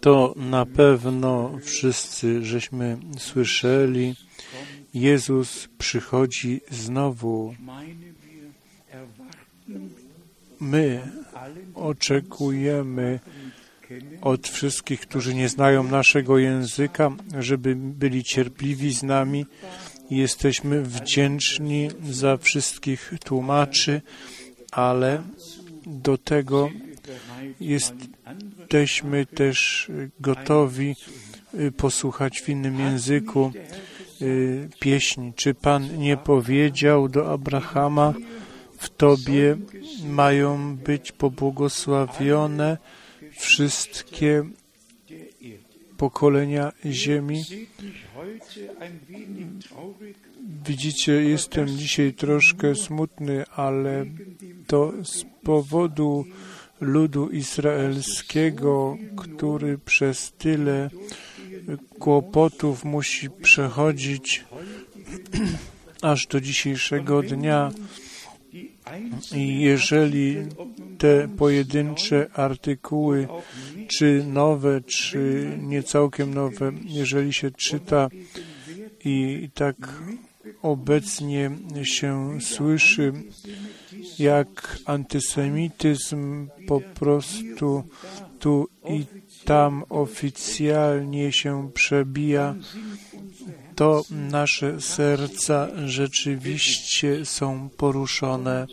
To na pewno wszyscy żeśmy słyszeli. Jezus przychodzi znowu. My oczekujemy od wszystkich, którzy nie znają naszego języka, żeby byli cierpliwi z nami. Jesteśmy wdzięczni za wszystkich tłumaczy, ale do tego jesteśmy też gotowi y, posłuchać w innym języku y, pieśni. Czy Pan nie powiedział do Abrahama, w Tobie mają być pobłogosławione wszystkie pokolenia ziemi. Widzicie, jestem dzisiaj troszkę smutny, ale to z powodu ludu izraelskiego, który przez tyle kłopotów musi przechodzić aż do dzisiejszego dnia. I jeżeli te pojedyncze artykuły, czy nowe, czy nie całkiem nowe, jeżeli się czyta i tak obecnie się słyszy, jak antysemityzm po prostu tu i tam oficjalnie się przebija, to nasze serca rzeczywiście są poruszone.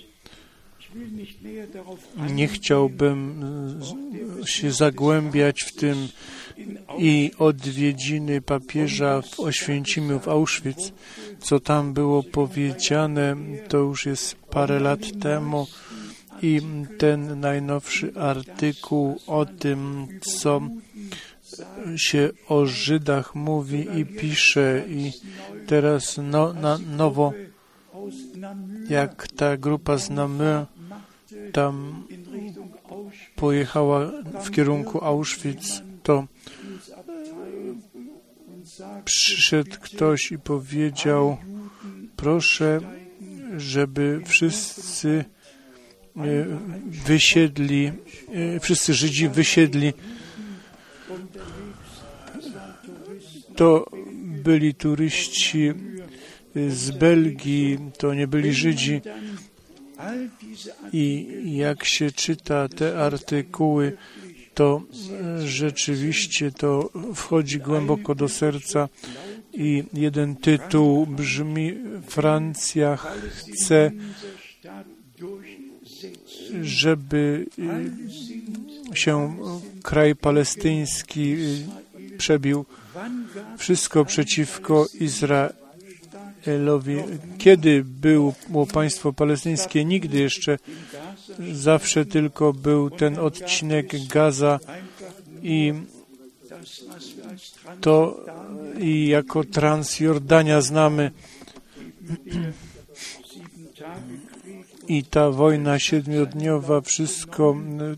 Nie chciałbym się zagłębiać w tym i odwiedziny papieża w Oświęcimiu w Auschwitz, co tam było powiedziane, to już jest parę lat temu i ten najnowszy artykuł o tym, co się o Żydach mówi i pisze i teraz no, na nowo, jak ta grupa z Namur tam pojechała w kierunku Auschwitz, to przyszedł ktoś i powiedział, proszę, żeby wszyscy wysiedli, wszyscy Żydzi wysiedli. To byli turyści z Belgii, to nie byli Żydzi. I jak się czyta te artykuły, to rzeczywiście to wchodzi głęboko do serca i jeden tytuł brzmi Francja chce, żeby się kraj palestyński przebił wszystko przeciwko Izraelowi. Kiedy było państwo palestyńskie? Nigdy jeszcze. Zawsze tylko był ten odcinek Gaza i to i jako Transjordania znamy i ta wojna siedmiodniowa, wszystko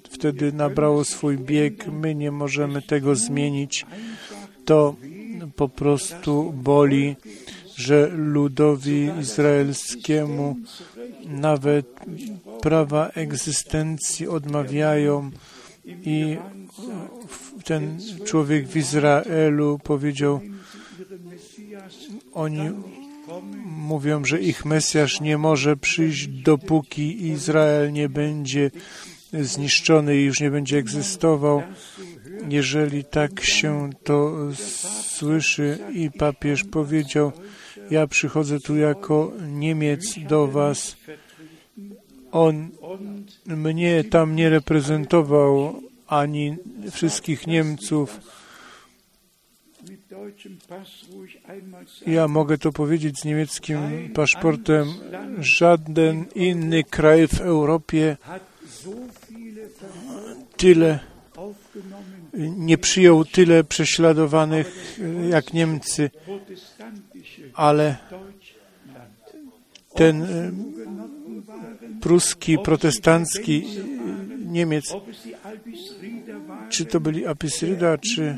wtedy nabrało swój bieg. My nie możemy tego zmienić. To po prostu boli, że ludowi izraelskiemu nawet prawa egzystencji odmawiają i ten człowiek w Izraelu powiedział, oni mówią, że ich Mesjasz nie może przyjść, dopóki Izrael nie będzie zniszczony i już nie będzie egzystował. Jeżeli tak się to słyszy i papież powiedział, ja przychodzę tu jako Niemiec do Was. On mnie tam nie reprezentował ani wszystkich Niemców. Ja mogę to powiedzieć z niemieckim paszportem. Żaden inny kraj w Europie tyle nie przyjął tyle prześladowanych jak Niemcy, ale ten e, pruski, protestancki Niemiec, czy to byli Apisryda, czy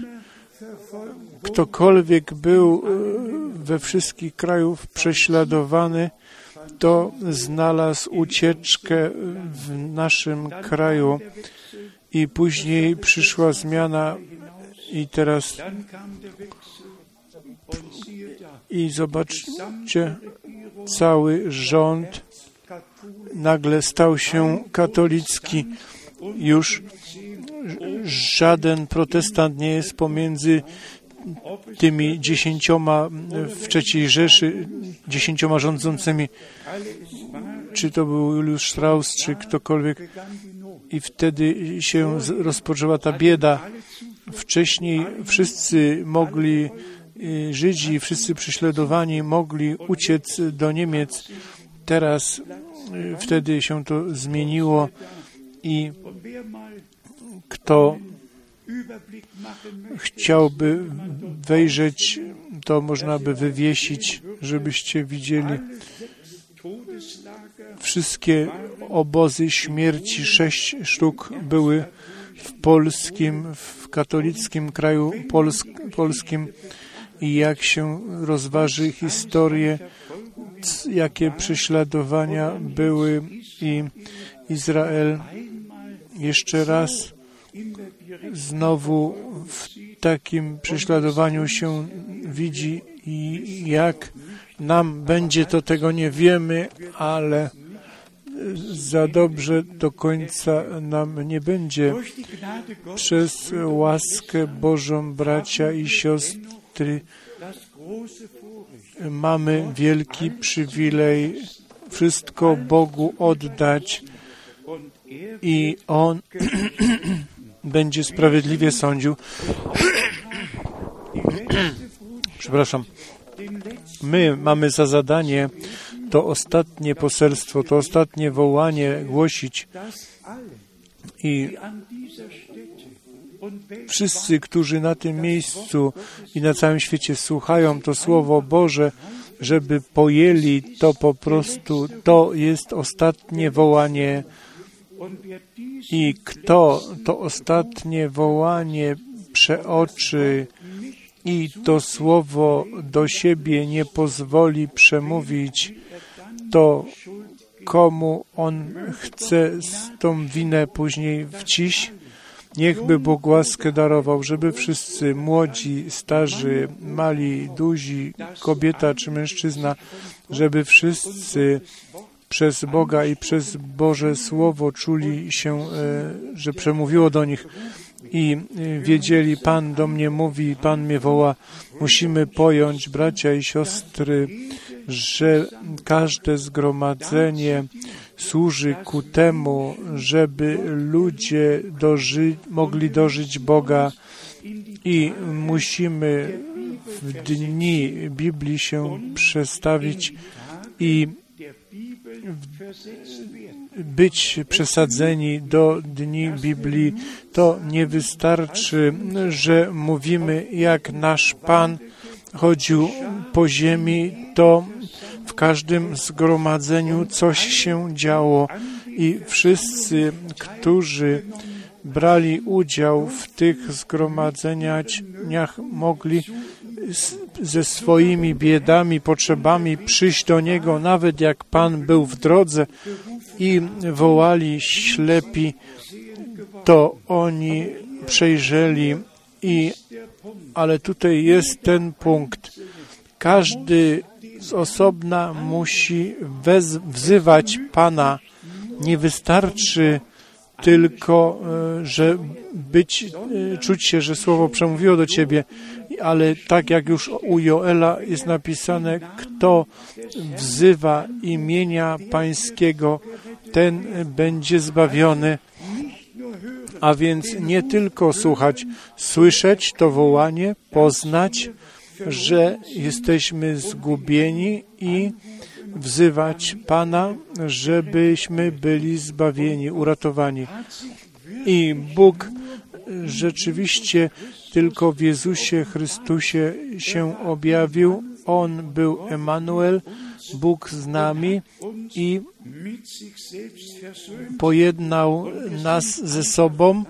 ktokolwiek był e, we wszystkich krajów prześladowany, to znalazł ucieczkę w naszym kraju i później przyszła zmiana i teraz i zobaczcie, cały rząd nagle stał się katolicki. Już żaden protestant nie jest pomiędzy tymi dziesięcioma w trzeciej Rzeszy, dziesięcioma rządzącymi, czy to był Juliusz Strauss, czy ktokolwiek. I wtedy się rozpoczęła ta bieda. Wcześniej wszyscy mogli, Żydzi, wszyscy prześladowani mogli uciec do Niemiec. Teraz y, wtedy się to zmieniło i kto chciałby wejrzeć, to można by wywiesić, żebyście widzieli wszystkie obozy śmierci, sześć sztuk były w polskim, w katolickim kraju polsk, polskim i jak się rozważy historię, jakie prześladowania były i Izrael jeszcze raz znowu w takim prześladowaniu się widzi i jak nam będzie, to tego nie wiemy, ale za dobrze do końca nam nie będzie. Przez łaskę Bożą, bracia i siostry, mamy wielki przywilej wszystko Bogu oddać i On będzie sprawiedliwie sądził. Przepraszam. My mamy za zadanie to ostatnie poselstwo, to ostatnie wołanie głosić i wszyscy, którzy na tym miejscu i na całym świecie słuchają to Słowo Boże, żeby pojęli to po prostu, to jest ostatnie wołanie. I kto to ostatnie wołanie przeoczy i to słowo do siebie nie pozwoli przemówić, to komu on chce tą winę później wciś, niechby Bóg łaskę darował, żeby wszyscy młodzi, starzy, mali, duzi, kobieta czy mężczyzna, żeby wszyscy przez Boga i przez Boże Słowo czuli się, e, że przemówiło do nich i e, wiedzieli, Pan do mnie mówi, Pan mnie woła. Musimy pojąć, bracia i siostry, że każde zgromadzenie służy ku temu, żeby ludzie doży, mogli dożyć Boga i musimy w dni Biblii się przestawić i być przesadzeni do dni Biblii, to nie wystarczy, że mówimy, jak nasz Pan chodził po ziemi, to w każdym zgromadzeniu coś się działo i wszyscy, którzy brali udział w tych zgromadzeniach, mogli ze swoimi biedami, potrzebami przyjść do Niego, nawet jak Pan był w drodze i wołali ślepi, to oni przejrzeli i ale tutaj jest ten punkt. Każdy z osobna musi wez, wzywać Pana. Nie wystarczy tylko, e, że być, e, czuć się, że słowo przemówiło do ciebie, ale tak jak już u Joela jest napisane, kto wzywa imienia Pańskiego, ten będzie zbawiony. A więc nie tylko słuchać, słyszeć to wołanie, poznać, że jesteśmy zgubieni i wzywać Pana, żebyśmy byli zbawieni, uratowani. I Bóg rzeczywiście tylko w Jezusie Chrystusie się objawił. On był Emanuel, Bóg z nami i pojednał nas ze sobą.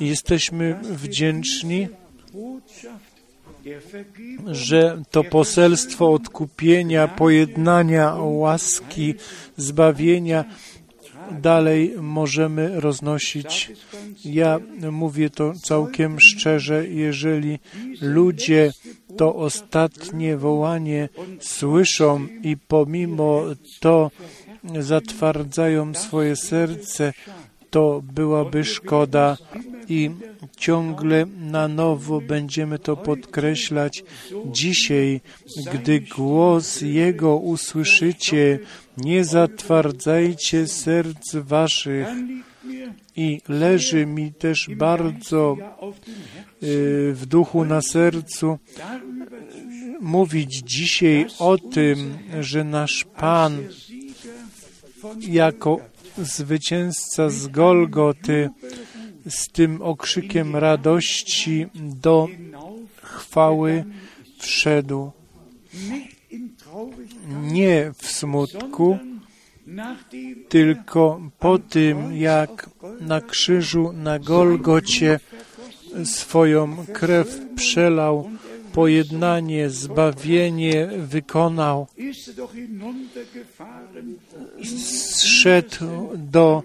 Jesteśmy wdzięczni, że to poselstwo odkupienia, pojednania, łaski, zbawienia dalej możemy roznosić. Ja mówię to całkiem szczerze, jeżeli ludzie to ostatnie wołanie słyszą i pomimo to zatwardzają swoje serce, to byłaby szkoda i ciągle na nowo będziemy to podkreślać. Dzisiaj, gdy głos Jego usłyszycie, nie zatwardzajcie serc waszych. I leży mi też bardzo y, w duchu na sercu mówić dzisiaj o tym, że nasz Pan jako zwycięzca z Golgoty z tym okrzykiem radości do chwały wszedł. Nie w smutku, tylko po tym, jak na krzyżu na Golgocie swoją krew przelał, pojednanie, zbawienie wykonał, zszedł do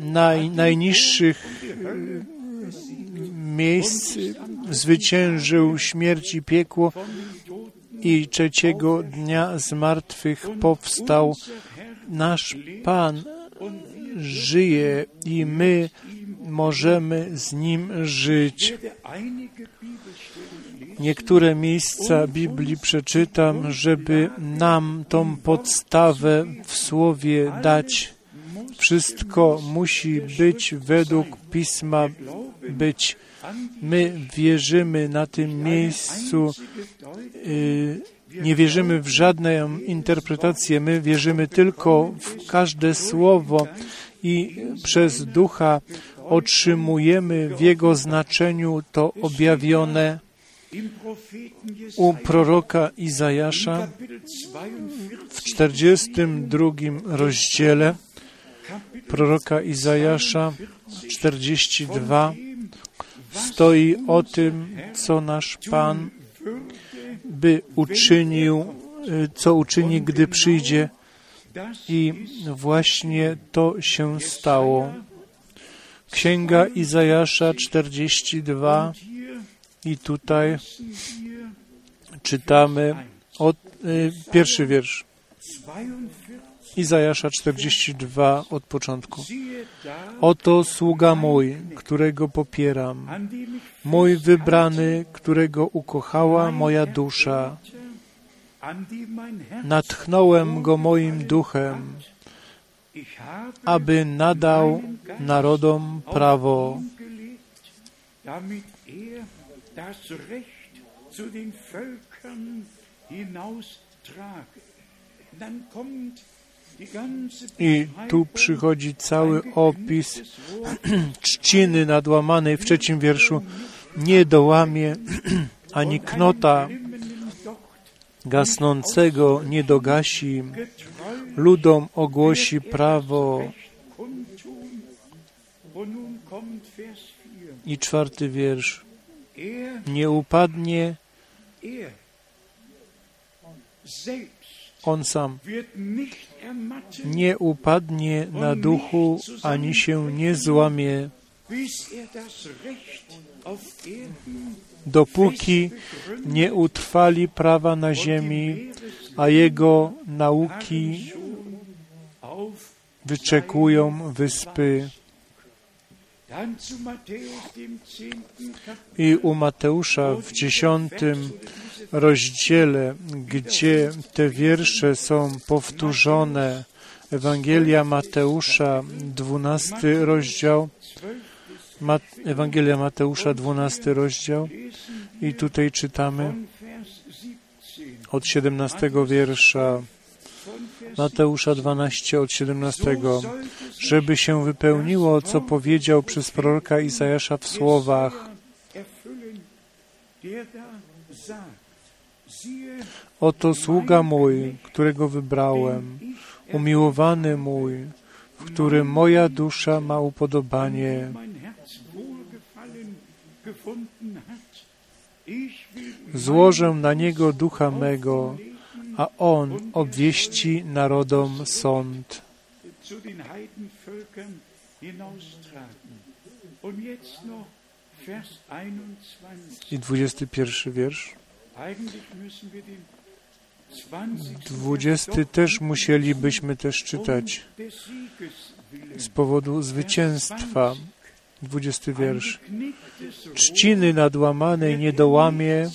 naj, najniższych miejsc, zwyciężył śmierć i piekło i trzeciego dnia z martwych powstał. Nasz Pan żyje i my możemy z Nim żyć. Niektóre miejsca Biblii przeczytam, żeby nam tą podstawę w Słowie dać. Wszystko musi być według Pisma być. My wierzymy na tym miejscu, y, nie wierzymy w żadną interpretację, my wierzymy tylko w każde słowo i przez Ducha otrzymujemy w Jego znaczeniu to objawione u proroka Izajasza w 42 rozdziale proroka Izajasza 42 stoi o tym, co nasz Pan by uczynił, co uczyni, gdy przyjdzie. I właśnie to się stało. Księga Izajasza 42 i tutaj czytamy od, y, pierwszy wiersz. Izajasza 42 od początku. Oto sługa mój, którego popieram, mój wybrany, którego ukochała moja dusza. Natchnąłem go moim duchem, aby nadał narodom prawo, i tu przychodzi cały opis trzciny nadłamanej w trzecim wierszu. Nie dołamie ani knota gasnącego nie dogasi. Ludom ogłosi prawo. I czwarty wiersz. Nie upadnie. On sam. Nie upadnie na duchu, ani się nie złamie, dopóki nie utrwali prawa na ziemi, a jego nauki wyczekują wyspy. I u Mateusza w dziesiątym rozdziale, gdzie te wiersze są powtórzone, Ewangelia Mateusza, dwunasty rozdział, Ewangelia Mateusza, dwunasty rozdział. I tutaj czytamy od siedemnastego wiersza Mateusza 12 od 17, żeby się wypełniło, co powiedział przez proroka Izajasza w słowach Oto sługa mój, którego wybrałem, umiłowany mój, w którym moja dusza ma upodobanie. Złożę na niego ducha mego, a on obwieści narodom sąd. zu den Heidenvölkern hinaustraten. Und jetzt noch Vers 21. I 21 wiersz. Eigentlich müssen wir den 20. 20 też musielibyśmy też czytać Sieges willen. z powodu zwycięstwa. 20 wiersz. Trzciny nadłamanej nie dołamie,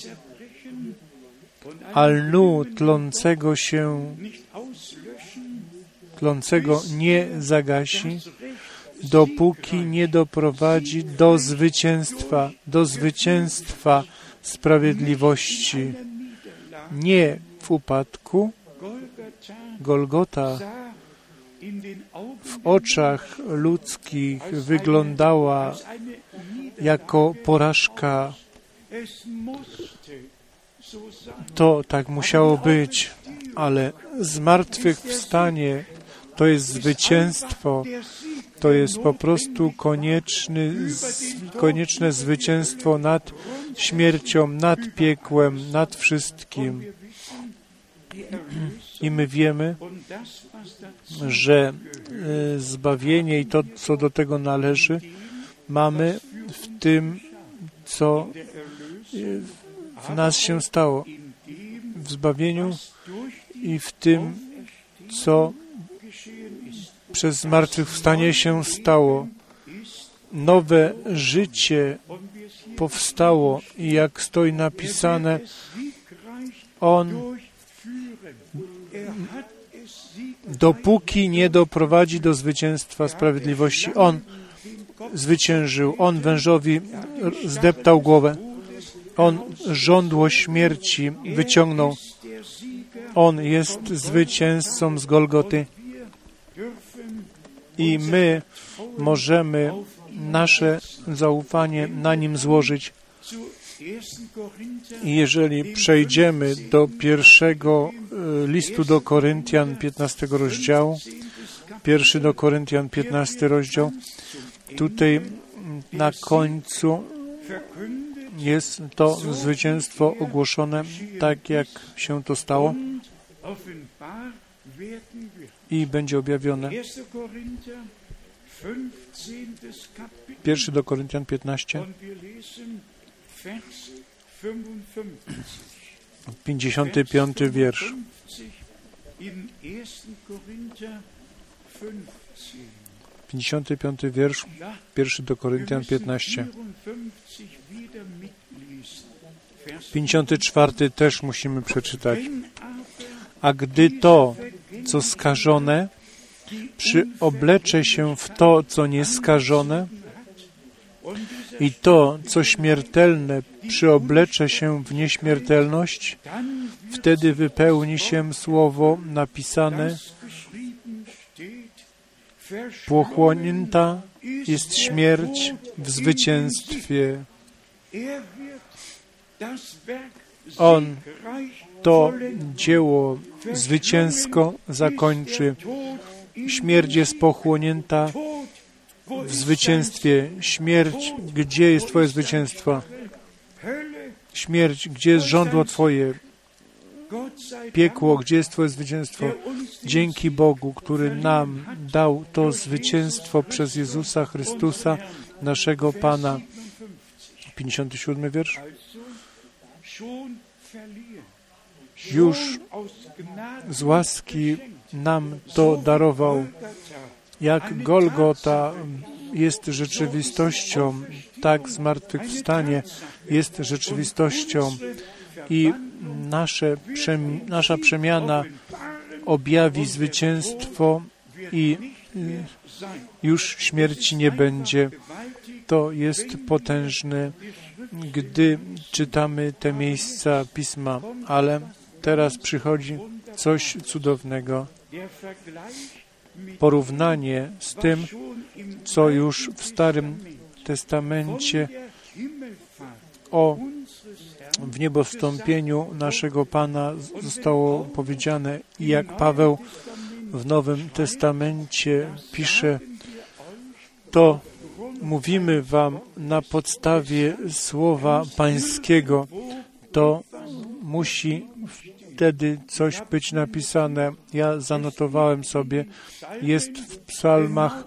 und ein a lnu tlącego się, tlącego nie zagasi, dopóki nie doprowadzi do zwycięstwa, do zwycięstwa sprawiedliwości. Nie w upadku, Golgota w oczach ludzkich wyglądała jako porażka. To tak musiało być, ale zmartwychwstanie to jest zwycięstwo, to jest po prostu konieczny, konieczne zwycięstwo nad śmiercią, nad piekłem, nad wszystkim. I my wiemy, że e, zbawienie i to, co do tego należy, mamy w tym, co e, w nas się stało, w zbawieniu i w tym, co przez zmartwychwstanie się stało. Nowe życie powstało i jak stoi napisane, On dopóki nie doprowadzi do zwycięstwa sprawiedliwości. On zwyciężył, on wężowi zdeptał głowę, on żądło śmierci wyciągnął, on jest zwycięzcą z Golgoty i my możemy nasze zaufanie na nim złożyć. zu 1. Korinther I jeżeli przejdziemy do pierwszego e, listu do Koryntian 15 rozdziału, pierwszy do Koryntian 15 rozdział, tutaj na końcu jest to zwycięstwo ogłoszone tak, jak się to stało i będzie objawione. 1. Korinther 15. Kapitel Pierwszy do Koryntian 15, und wir lesen Vers 55. 55 wiersz. 50 in 1. Korinther 15. 55 wiersz, pierwszy do Koryntian müssen 15. 54 wieder mitlesen. Vers 54 też musimy przeczytać. A gdy to, co skażone, przyoblecze się w to, co nieskażone, i to, co śmiertelne, przyoblecze się w nieśmiertelność, wtedy wypełni się słowo napisane, pochłonięta jest śmierć w zwycięstwie. On To dzieło zwycięsko zakończy. Śmierć jest pochłonięta w zwycięstwie. Śmierć, gdzie jest Twoje zwycięstwo? Śmierć, gdzie jest żądło Twoje? Piekło, gdzie jest Twoje zwycięstwo? Dzięki Bogu, który nam dał to zwycięstwo przez Jezusa Chrystusa, naszego Pana. 57 wiersz. Już z łaski nam to darował. Jak Golgota jest rzeczywistością, tak zmartwychwstanie jest rzeczywistością i nasze, nasza przemiana objawi zwycięstwo i y, już śmierci nie będzie. To jest potężne, gdy czytamy te miejsca Pisma, ale teraz przychodzi coś cudownego. Porównanie z tym, co już w Starym Testamencie o w niebowstąpieniu naszego Pana zostało powiedziane i jak Paweł w Nowym Testamencie pisze, to mówimy Wam na podstawie słowa Pańskiego. To musi wtedy coś być napisane. Ja zanotowałem sobie, jest w psalmach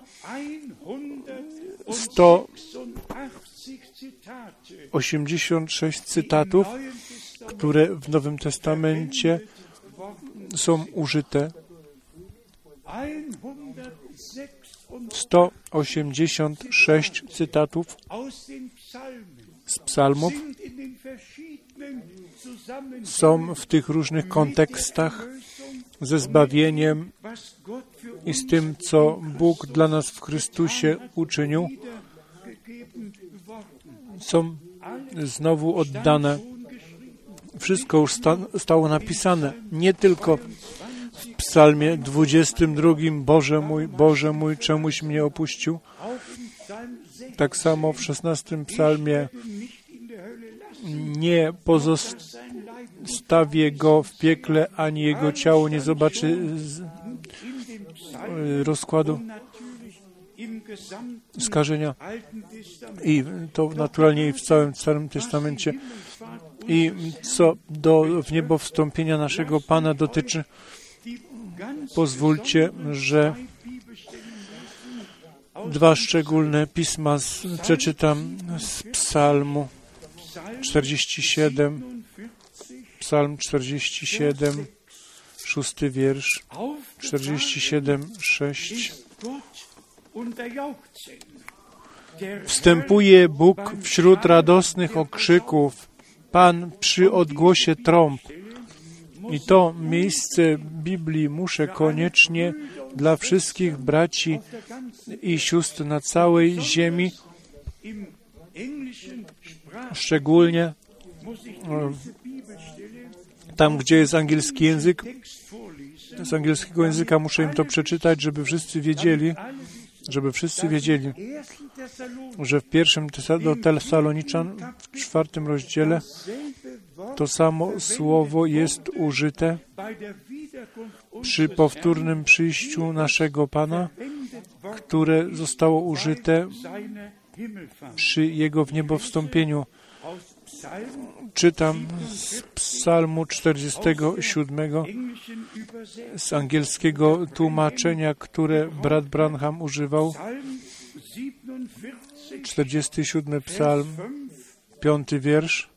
186 cytatów, które w Nowym Testamencie są użyte. 186 cytatów z psalmów są w tych różnych kontekstach ze zbawieniem i z tym, co Bóg dla nas w Chrystusie uczynił, są znowu oddane. Wszystko już sta stało napisane, nie tylko w psalmie 22 Boże mój, Boże mój, czemuś mnie opuścił. Tak samo w 16 psalmie nie pozostawię go w piekle, ani jego ciało nie zobaczy rozkładu skażenia. I to naturalnie i w całym Starym Testamencie. I co do w niebo wstąpienia naszego Pana dotyczy, pozwólcie, że dwa szczególne pisma z, przeczytam z Psalmu 47, Psalm 47, szósty wiersz, 47, 6. Wstępuje Bóg wśród radosnych okrzyków, Pan przy odgłosie trąb. I to miejsce Biblii muszę koniecznie dla wszystkich braci i sióstr na całej ziemi, szczególnie tam, gdzie jest angielski język, z angielskiego języka muszę im to przeczytać, żeby wszyscy wiedzieli, żeby wszyscy wiedzieli, że w pierwszym do Tesaloniczan, w czwartym rozdziale, to samo słowo jest użyte przy powtórnym przyjściu naszego Pana, które zostało użyte przy Jego w niebo wstąpieniu. Czytam z psalmu 47 z angielskiego tłumaczenia, które brat Branham używał. 47 psalm, piąty wiersz.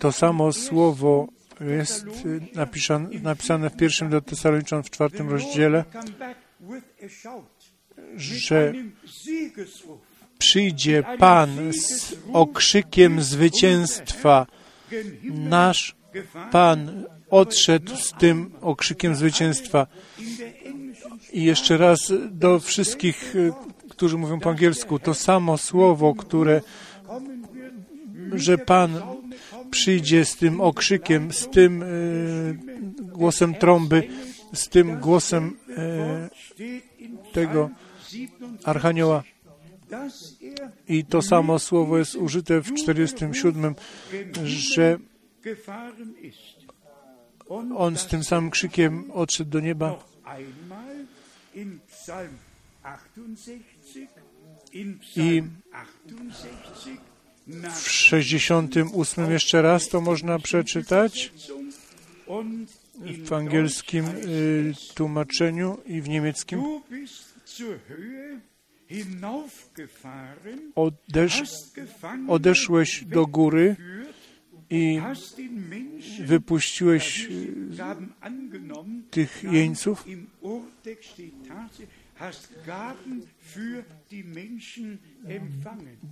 to samo słowo jest napisane, napisane w pierwszym do Tesaloniczan w czwartym rozdziale, że przyjdzie Pan z okrzykiem zwycięstwa. Nasz Pan odszedł z tym okrzykiem zwycięstwa. I jeszcze raz do wszystkich, którzy mówią po angielsku, to samo słowo, które, że Pan przyjdzie z tym okrzykiem, z tym e, głosem trąby, z tym głosem e, tego archanioła. I to samo słowo jest użyte w 47, że on z tym samym krzykiem odszedł do nieba. I w 68 jeszcze raz to można przeczytać w angielskim y, tłumaczeniu i w niemieckim. Odesz, odeszłeś do góry i wypuściłeś y, tych jeńców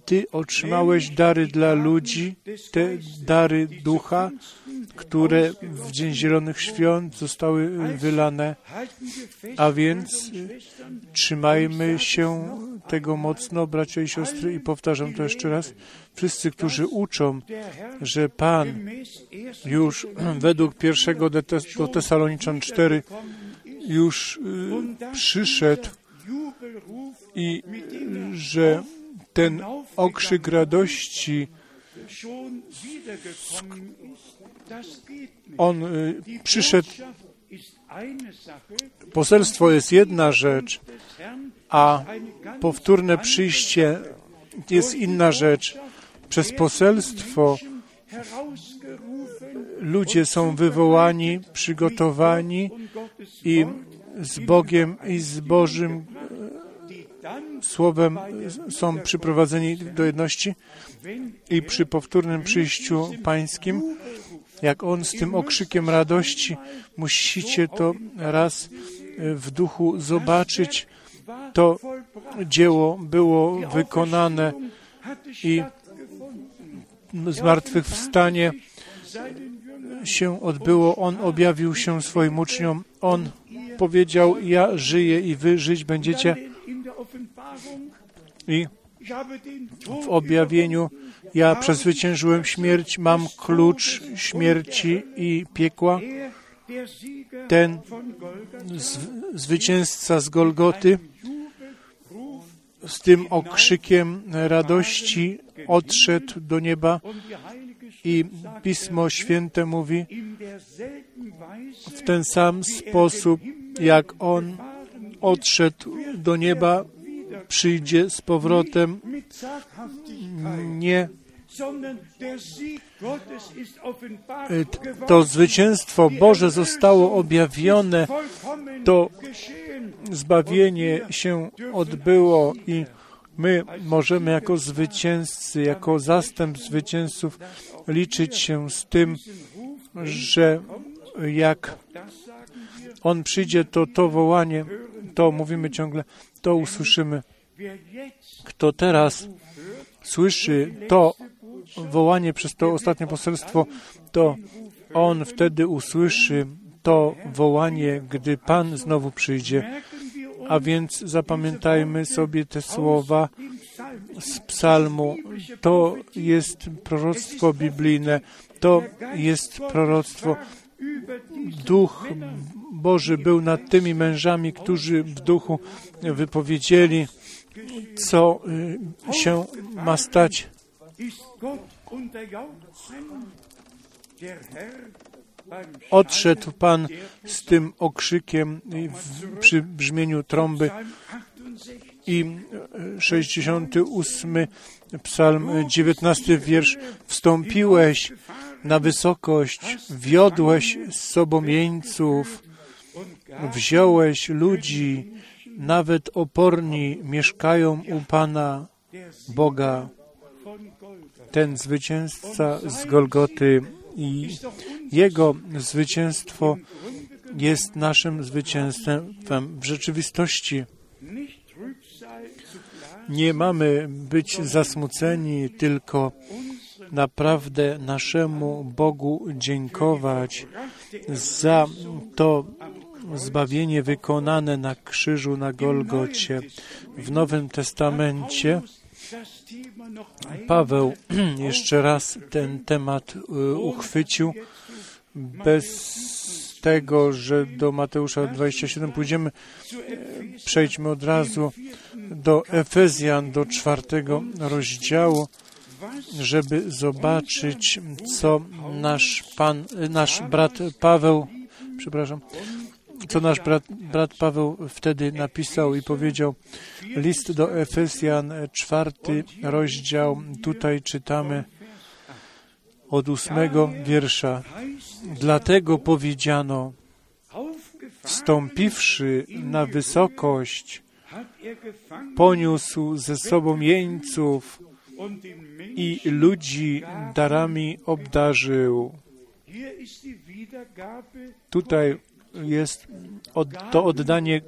ty otrzymałeś dary dla ludzi, te dary ducha, które w Dzień Zielonych Świąt zostały wylane. A więc trzymajmy się tego mocno, bracia i siostry, i powtarzam to jeszcze raz. Wszyscy, którzy uczą, że Pan już według pierwszego do Tesaloniczan 4 już y, przyszedł i że ten okrzyk radości on y, przyszedł. Poselstwo jest jedna rzecz, a powtórne przyjście jest inna rzecz. Przez poselstwo ludzie są wywołani, przygotowani i z Bogiem i z Bożym Słowem są przyprowadzeni do jedności i przy powtórnym przyjściu Pańskim, jak On z tym okrzykiem radości, musicie to raz w duchu zobaczyć, to dzieło było wykonane i zmartwychwstanie się odbyło. On objawił się swoim uczniom. On powiedział, ja żyję i wy żyć będziecie. I w objawieniu ja przezwyciężyłem śmierć, mam klucz śmierci i piekła. Ten zwycięzca z Golgoty z tym okrzykiem radości odszedł do nieba i Pismo Święte mówi w ten sam sposób, jak On odszedł do nieba, przyjdzie z powrotem. Nie. To zwycięstwo Boże zostało objawione, to zbawienie się odbyło i my możemy jako zwycięzcy, jako zastęp zwycięzców liczyć się z tym, że jak On przyjdzie, to to wołanie, to mówimy ciągle, to usłyszymy. Kto teraz słyszy to wołanie przez to ostatnie poselstwo, to on wtedy usłyszy to wołanie, gdy Pan znowu przyjdzie. A więc zapamiętajmy sobie te słowa z psalmu. To jest proroctwo biblijne, to jest proroctwo. Duch Boży był nad tymi mężami, którzy w duchu wypowiedzieli, co y, się ma stać. Odszedł Pan z tym okrzykiem przy brzmieniu trąby i 68 psalm 19 wiersz wstąpiłeś na wysokość, wiodłeś jeńców, wziąłeś ludzi, nawet oporni mieszkają u Pana Boga. Ten zwycięzca z Golgoty i jego zwycięstwo jest naszym zwycięstwem w rzeczywistości. Nie mamy być zasmuceni, tylko naprawdę naszemu Bogu dziękować za to zbawienie wykonane na krzyżu na Golgocie. W Nowym Testamencie Paweł jeszcze raz ten temat y, uchwycił bez tego, że do Mateusza 27 pójdziemy, przejdźmy od razu do Efezjan, do czwartego rozdziału, żeby zobaczyć, co nasz pan, nasz brat Paweł, przepraszam, co nasz brat, brat Paweł wtedy napisał i powiedział. List do Efezjan, czwarty rozdział, tutaj czytamy od ósmego wiersza. Dlatego powiedziano, wstąpiwszy na wysokość, poniósł ze sobą jeńców i ludzi darami obdarzył. Tutaj jest od, to oddanie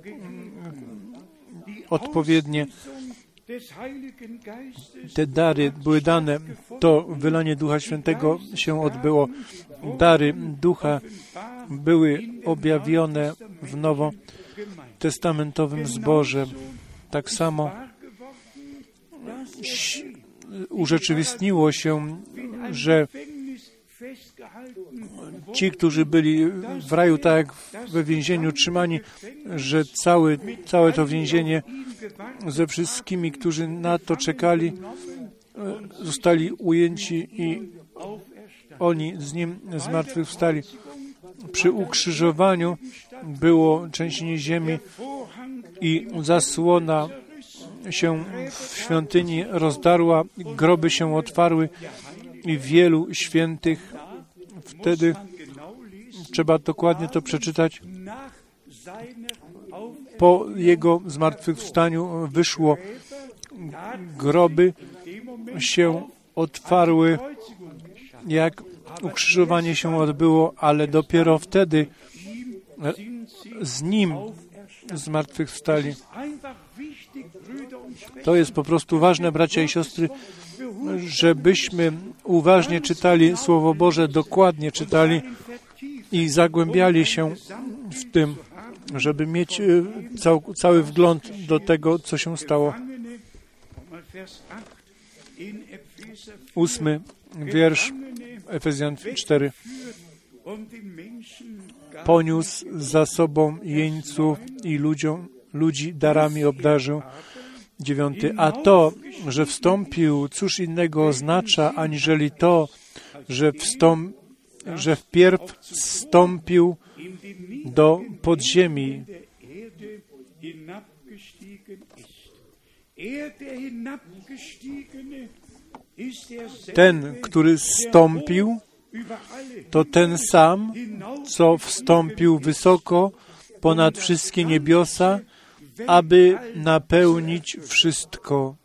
odpowiednie. Te dary były dane, to wylanie Ducha Świętego się odbyło. Dary Ducha były objawione w nowotestamentowym zborze. Tak samo urzeczywistniło się, że ci, którzy byli w raju, tak jak we więzieniu trzymani, że cały, całe to więzienie ze wszystkimi, którzy na to czekali, e, zostali ujęci i oni z nim zmartwychwstali. Przy ukrzyżowaniu było trzęsienie ziemi i zasłona się w świątyni rozdarła, groby się otwarły i wielu świętych wtedy trzeba dokładnie to przeczytać. Po jego zmartwychwstaniu wyszło groby się otwarły, jak ukrzyżowanie się odbyło, ale dopiero wtedy z nim zmartwychwstali. To jest po prostu ważne, bracia i siostry, żebyśmy uważnie czytali Słowo Boże, dokładnie czytali i zagłębiali się w tym, żeby mieć cał, cały wgląd do tego, co się stało. Ósmy wiersz Efezjan 4 poniósł za sobą jeńców i ludziom, ludzi darami obdarzył. Dziewiąty. A to, że wstąpił, cóż innego oznacza, aniżeli to, że, wstąp, że wpierw wstąpił do podziemi. Ten, który wstąpił, to ten sam, co wstąpił wysoko ponad wszystkie niebiosa, aby napełnić wszystko.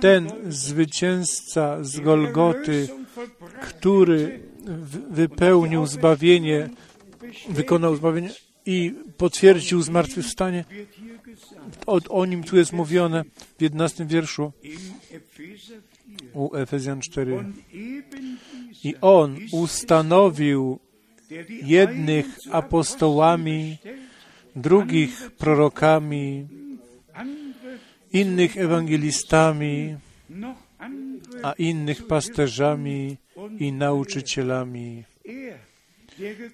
Ten zwycięzca z Golgoty, który wypełnił zbawienie, wykonał zbawienie i potwierdził zmartwychwstanie, o, o nim tu jest mówione w 11 wierszu u Efezjan 4. I on ustanowił jednych apostołami, drugich prorokami, innych ewangelistami, a innych pasterzami i nauczycielami.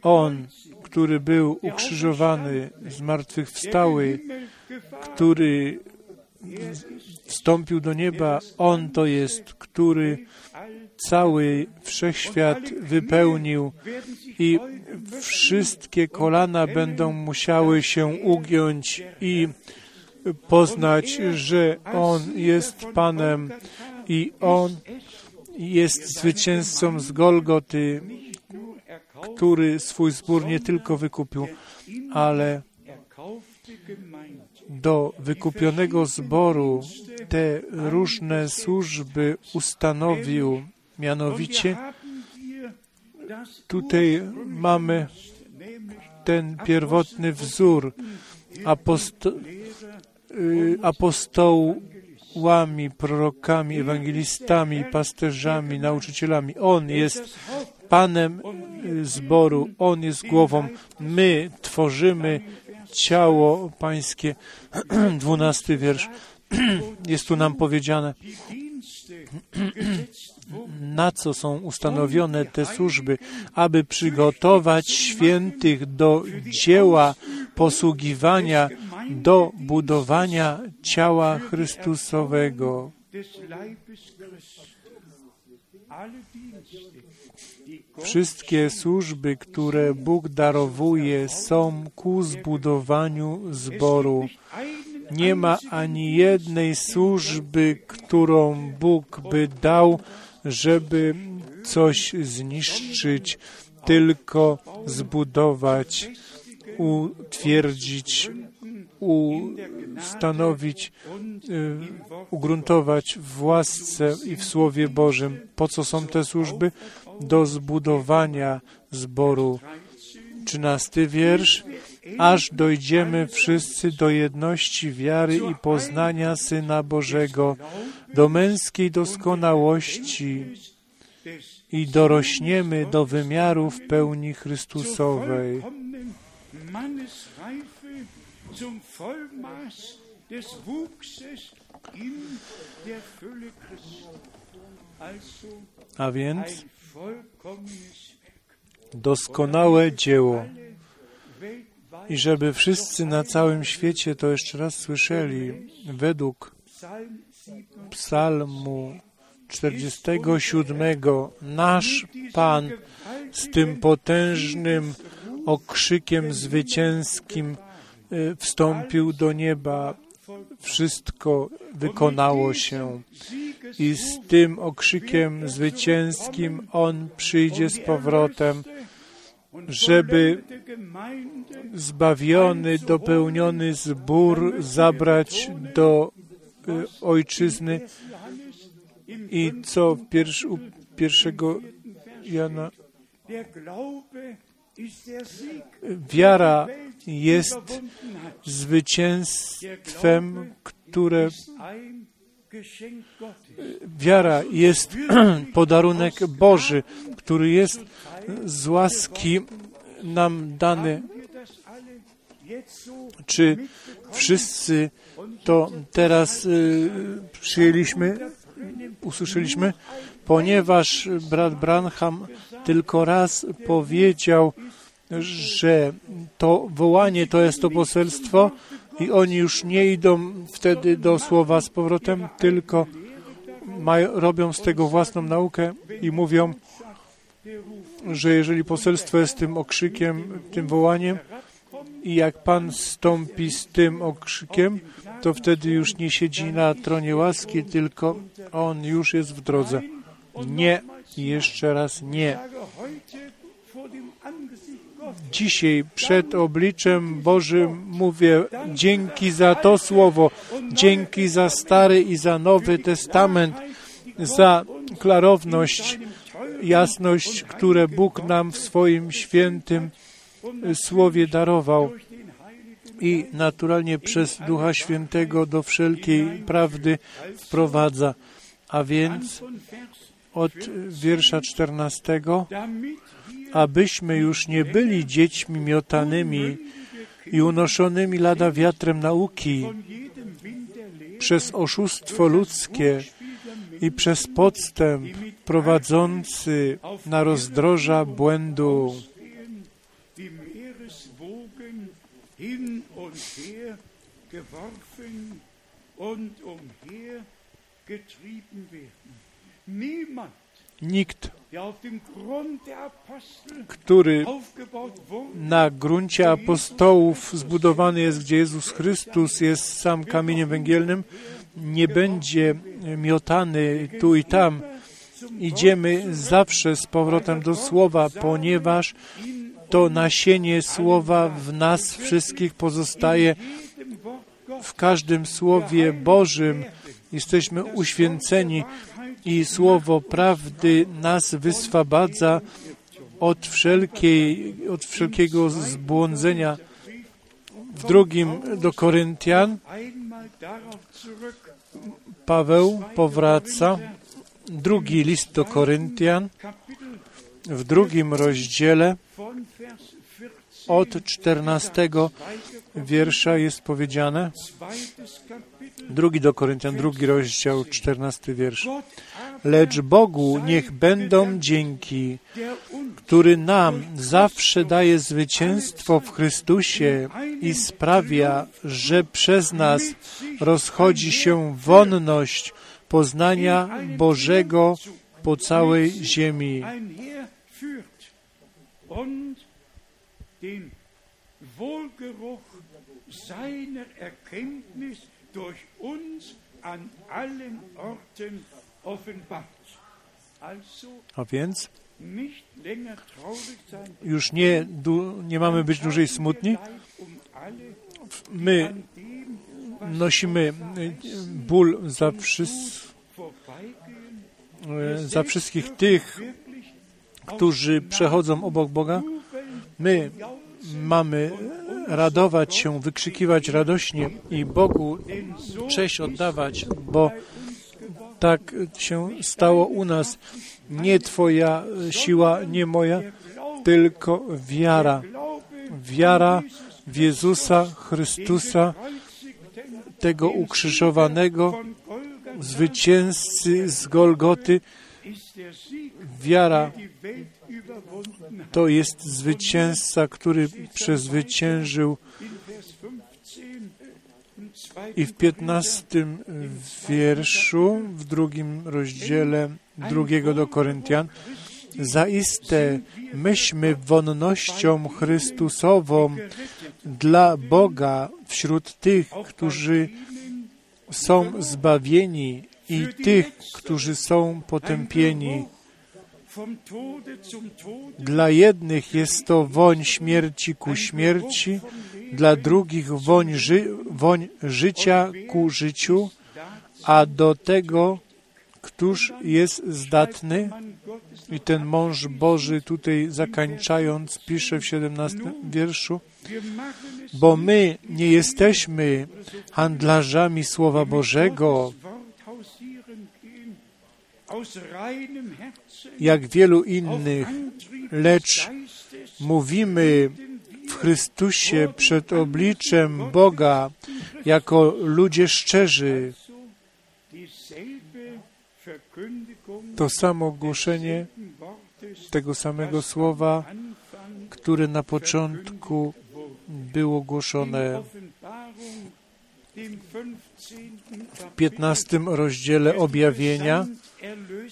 On, który był ukrzyżowany, zmartwychwstały, który wstąpił do nieba, On to jest, który cały wszechświat wypełnił i wszystkie kolana będą musiały się ugiąć i poznać, że On jest Panem i On jest zwycięzcą z Golgoty, który swój zbór nie tylko wykupił, ale do wykupionego zboru te różne służby ustanowił. Mianowicie tutaj mamy ten pierwotny wzór aposto y, apostołami, prorokami, ewangelistami, pasterzami, nauczycielami. On jest Panem zboru, On jest głową. My tworzymy ciało pańskie. Dwunasty wiersz. Jest tu nam powiedziane, na co są ustanowione te służby, aby przygotować świętych do dzieła posługiwania, do budowania ciała Chrystusowego. Wszystkie służby, które Bóg darowuje, są ku zbudowaniu zboru. Nie ma ani jednej służby, którą Bóg by dał, żeby coś zniszczyć, tylko zbudować, utwierdzić, ustanowić, y, ugruntować w łasce i w Słowie Bożym. Po co są te służby? Do zbudowania zboru. Trzynasty wiersz. Aż dojdziemy wszyscy do jedności wiary i poznania Syna Bożego, do męskiej doskonałości i dorośniemy do wymiarów pełni Chrystusowej. A więc doskonałe dzieło. I żeby wszyscy na całym świecie to jeszcze raz słyszeli, według Psalmu 47, nasz Pan z tym potężnym okrzykiem zwycięskim e, wstąpił do nieba. Wszystko wykonało się. I z tym okrzykiem zwycięskim On przyjdzie z powrotem, żeby zbawiony, dopełniony zbór zabrać do y, ojczyzny i co w pierwsz, u pierwszego Jana wiara jest zwycięstwem, które wiara jest podarunek Boży, który jest z łaski nam dany. Czy wszyscy to teraz y, przyjęliśmy, usłyszeliśmy? Ponieważ brat Branham tylko raz powiedział, że to wołanie to jest to poselstwo i oni już nie idą wtedy do słowa z powrotem, tylko mają, robią z tego własną naukę i mówią, że jeżeli poselstwo jest tym okrzykiem, tym wołaniem i jak Pan stąpi z tym okrzykiem, to wtedy już nie siedzi na tronie łaski, tylko On już jest w drodze. Nie, jeszcze raz nie. Dzisiaj przed obliczem Bożym mówię dzięki za to słowo, dzięki za Stary i za Nowy Testament, za klarowność, jasność, które Bóg nam w swoim świętym słowie darował i naturalnie przez Ducha Świętego do wszelkiej prawdy wprowadza. A więc od wiersza 14, abyśmy już nie byli dziećmi miotanymi i unoszonymi lada wiatrem nauki przez oszustwo ludzkie i przez podstęp prowadzący na rozdroża błędu. Hin und her geworfen und umhergetrieben werden. Niemand Nikt, który na gruncie apostołów zbudowany jest, gdzie Jezus Chrystus jest sam kamieniem węgielnym, nie będzie miotany tu i tam. Idziemy zawsze z powrotem do Słowa, ponieważ to nasienie Słowa w nas wszystkich pozostaje w każdym Słowie Bożym. Jesteśmy uświęceni i Słowo prawdy nas wyswabadza od, wszelkiej, od wszelkiego zbłądzenia. W drugim do Koryntian Paweł powraca, drugi list do Koryntian, w drugim rozdziale od 14 wiersza jest powiedziane, drugi do Koryntian, drugi rozdział, 14 wiersz. Lecz Bogu niech będą dzięki, który nam zawsze daje zwycięstwo w Chrystusie i sprawia, że przez nas rozchodzi się wonność poznania Bożego po całej ziemi. Seiner Erkenntnis durch uns an allen Orten a więc już nie, nie mamy być dłużej smutni. My nosimy ból za, wszys, za wszystkich tych, którzy przechodzą obok Boga. My mamy radować się, wykrzykiwać radośnie i Bogu cześć oddawać, bo tak się stało u nas. Nie Twoja siła, nie moja, tylko wiara. Wiara w Jezusa Chrystusa, tego ukrzyżowanego zwycięzcy z Golgoty. Wiara to jest zwycięzca, który przezwyciężył i w piętnastym wierszu, w drugim rozdziale drugiego do Koryntian, Zaiste myśmy wonnością Chrystusową dla Boga wśród tych, którzy są zbawieni i tych, którzy są potępieni. Dla jednych jest to woń śmierci ku śmierci, dla drugich woń, ży, woń życia ku życiu, a do tego, któż jest zdatny? I ten mąż Boży tutaj zakańczając pisze w 17 wierszu, bo my nie jesteśmy handlarzami Słowa Bożego, jak wielu innych, lecz mówimy w Chrystusie przed obliczem Boga jako ludzie szczerzy. To samo głoszenie tego samego słowa, które na początku było głoszone w 15 rozdziale objawienia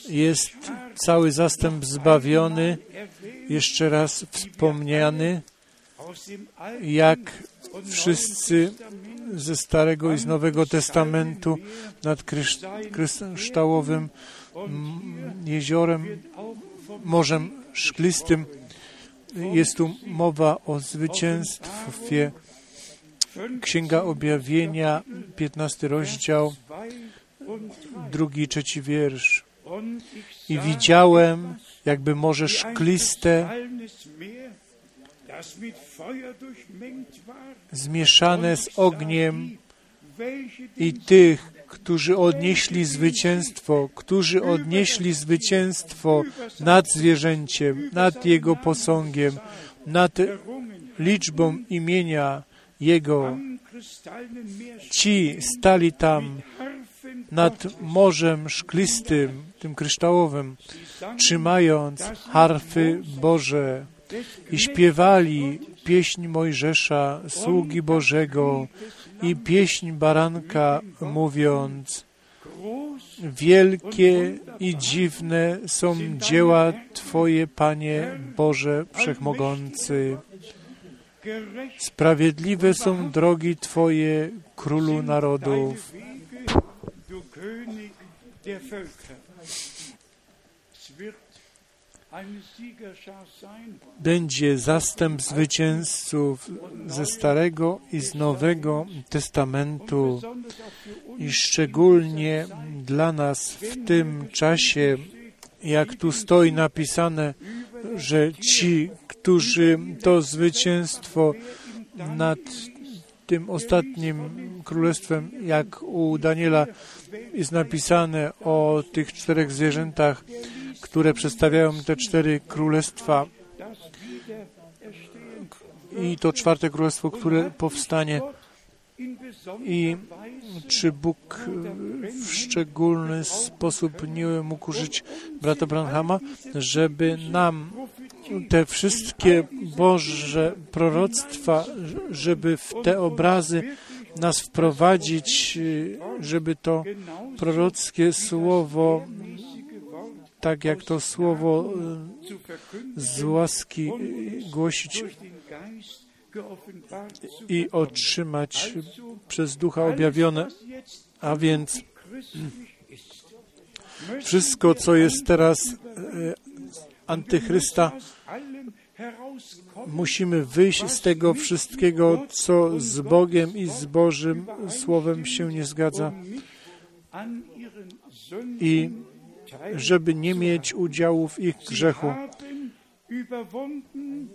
jest cały zastęp zbawiony, jeszcze raz wspomniany, jak wszyscy ze Starego i z Nowego Testamentu nad kryształowym jeziorem, morzem szklistym. Jest tu mowa o zwycięstwie. Księga Objawienia, 15 rozdział, drugi i trzeci wiersz. I widziałem, jakby morze szkliste, zmieszane z ogniem i tych, którzy odnieśli zwycięstwo, którzy odnieśli zwycięstwo nad zwierzęciem, nad jego posągiem, nad liczbą imienia Jego. Ci stali tam nad morzem szklistym, tym kryształowym, trzymając harfy Boże i śpiewali pieśń Mojżesza, sługi Bożego i pieśń Baranka, mówiąc, Wielkie i dziwne są dzieła Twoje, Panie Boże Wszechmogący. Sprawiedliwe są drogi Twoje, Królu Narodów. Będzie zastęp zwycięzców ze Starego i z Nowego Testamentu. I szczególnie dla nas w tym czasie, jak tu stoi napisane, że ci, którzy to zwycięstwo nad tym ostatnim królestwem, jak u Daniela jest napisane o tych czterech zwierzętach, które przedstawiają te cztery królestwa i to czwarte królestwo, które powstanie. I czy Bóg w szczególny sposób nie mógł użyć brata Branhama, żeby nam te wszystkie Boże proroctwa, żeby w te obrazy nas wprowadzić, żeby to prorockie słowo, tak jak to słowo z łaski głosić i otrzymać przez Ducha objawione, a więc wszystko, co jest teraz antychrysta, musimy wyjść z tego wszystkiego, co z Bogiem i z Bożym Słowem się nie zgadza. I żeby nie mieć udziału w ich grzechu.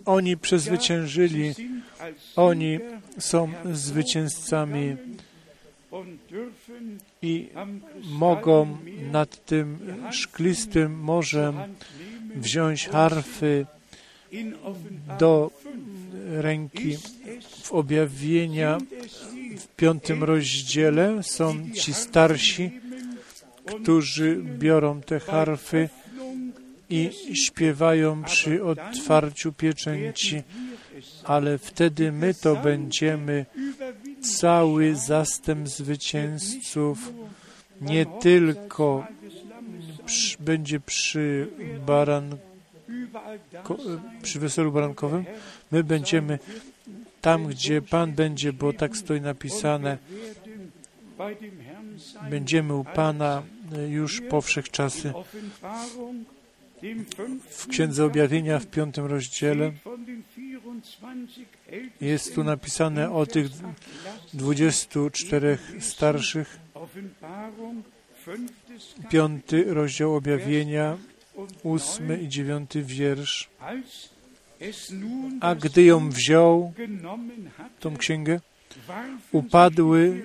Oni przezwyciężyli, oni są zwycięzcami. I mogą nad tym szklistym morzem wziąć harfy do ręki. W objawienia w piątym rozdziale są ci starsi, którzy biorą te harfy i śpiewają przy otwarciu pieczęci, ale wtedy my to będziemy cały zastęp zwycięzców, nie tylko przy, będzie przy baranku, überall da ko- sein, przy weselu barankowym. My będziemy tam, gdzie Pan będzie, bo tak stoi napisane. Będziemy u Pana y, już po wszechczasy. W Księdze Objawienia w piątym rozdziale steht von den 24 Ältesten jest tu napisane o tych Vers 8. Lasst 24 starszych. Piąty rozdział Objawienia, ósmy i dziewiąty wiersz. A gdy ją wziął, tą księgę, upadły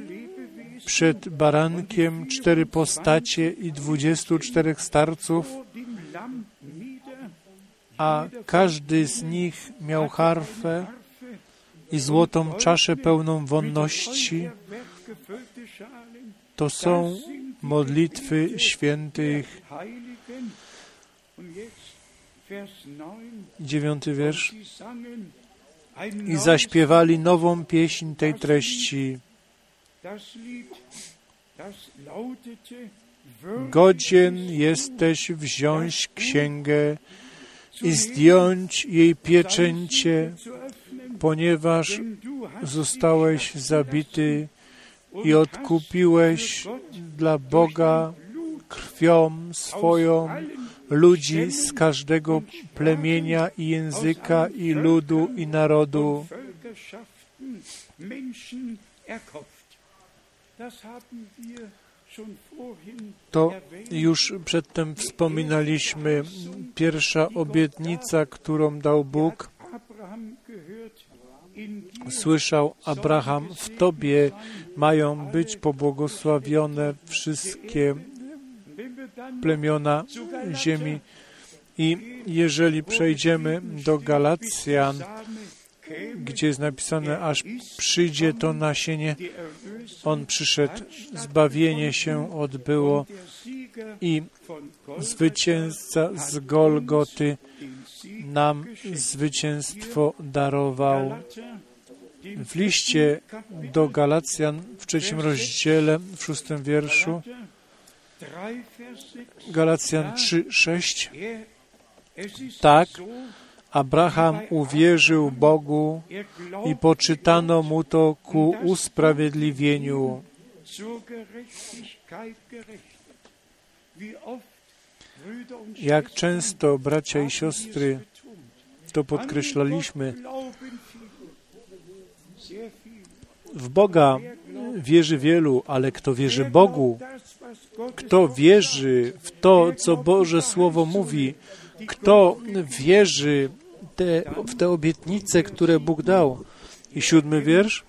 przed barankiem cztery postacie i dwudziestu czterech starców, a każdy z nich miał harfę i złotą czaszę pełną wonności. To są modlitwy świętych. Heiligen. Und jetzt Vers 9. Dziewiąty wiersz. I zaśpiewali nową pieśń tej treści. Godzien jesteś wziąć księgę i zdjąć jej pieczęcie, ponieważ zostałeś zabity i odkupiłeś dla Boga krwią swoją ludzi z każdego plemienia i języka i ludu i narodu. To już przedtem wspominaliśmy. Pierwsza obietnica, którą dał Bóg, słyszał Abraham, w Tobie mają być pobłogosławione wszystkie plemiona ziemi. I jeżeli przejdziemy do Galacjan, gdzie jest napisane, aż przyjdzie to nasienie, on przyszedł, zbawienie się odbyło i zwycięzca z Golgoty nam zwycięstwo darował. W liście do Galacjan w trzecim rozdziale, w szóstym wierszu, Galacjan 3, 6, er, es ist Tak. Abraham uwierzył Bogu i poczytano mu to ku usprawiedliwieniu. Jak często, bracia i siostry, to podkreślaliśmy, w Boga wierzy wielu, ale kto wierzy Bogu, kto wierzy w to, co Boże Słowo mówi, kto wierzy te, w te obietnice, które Bóg dał. I siódmy wiersz.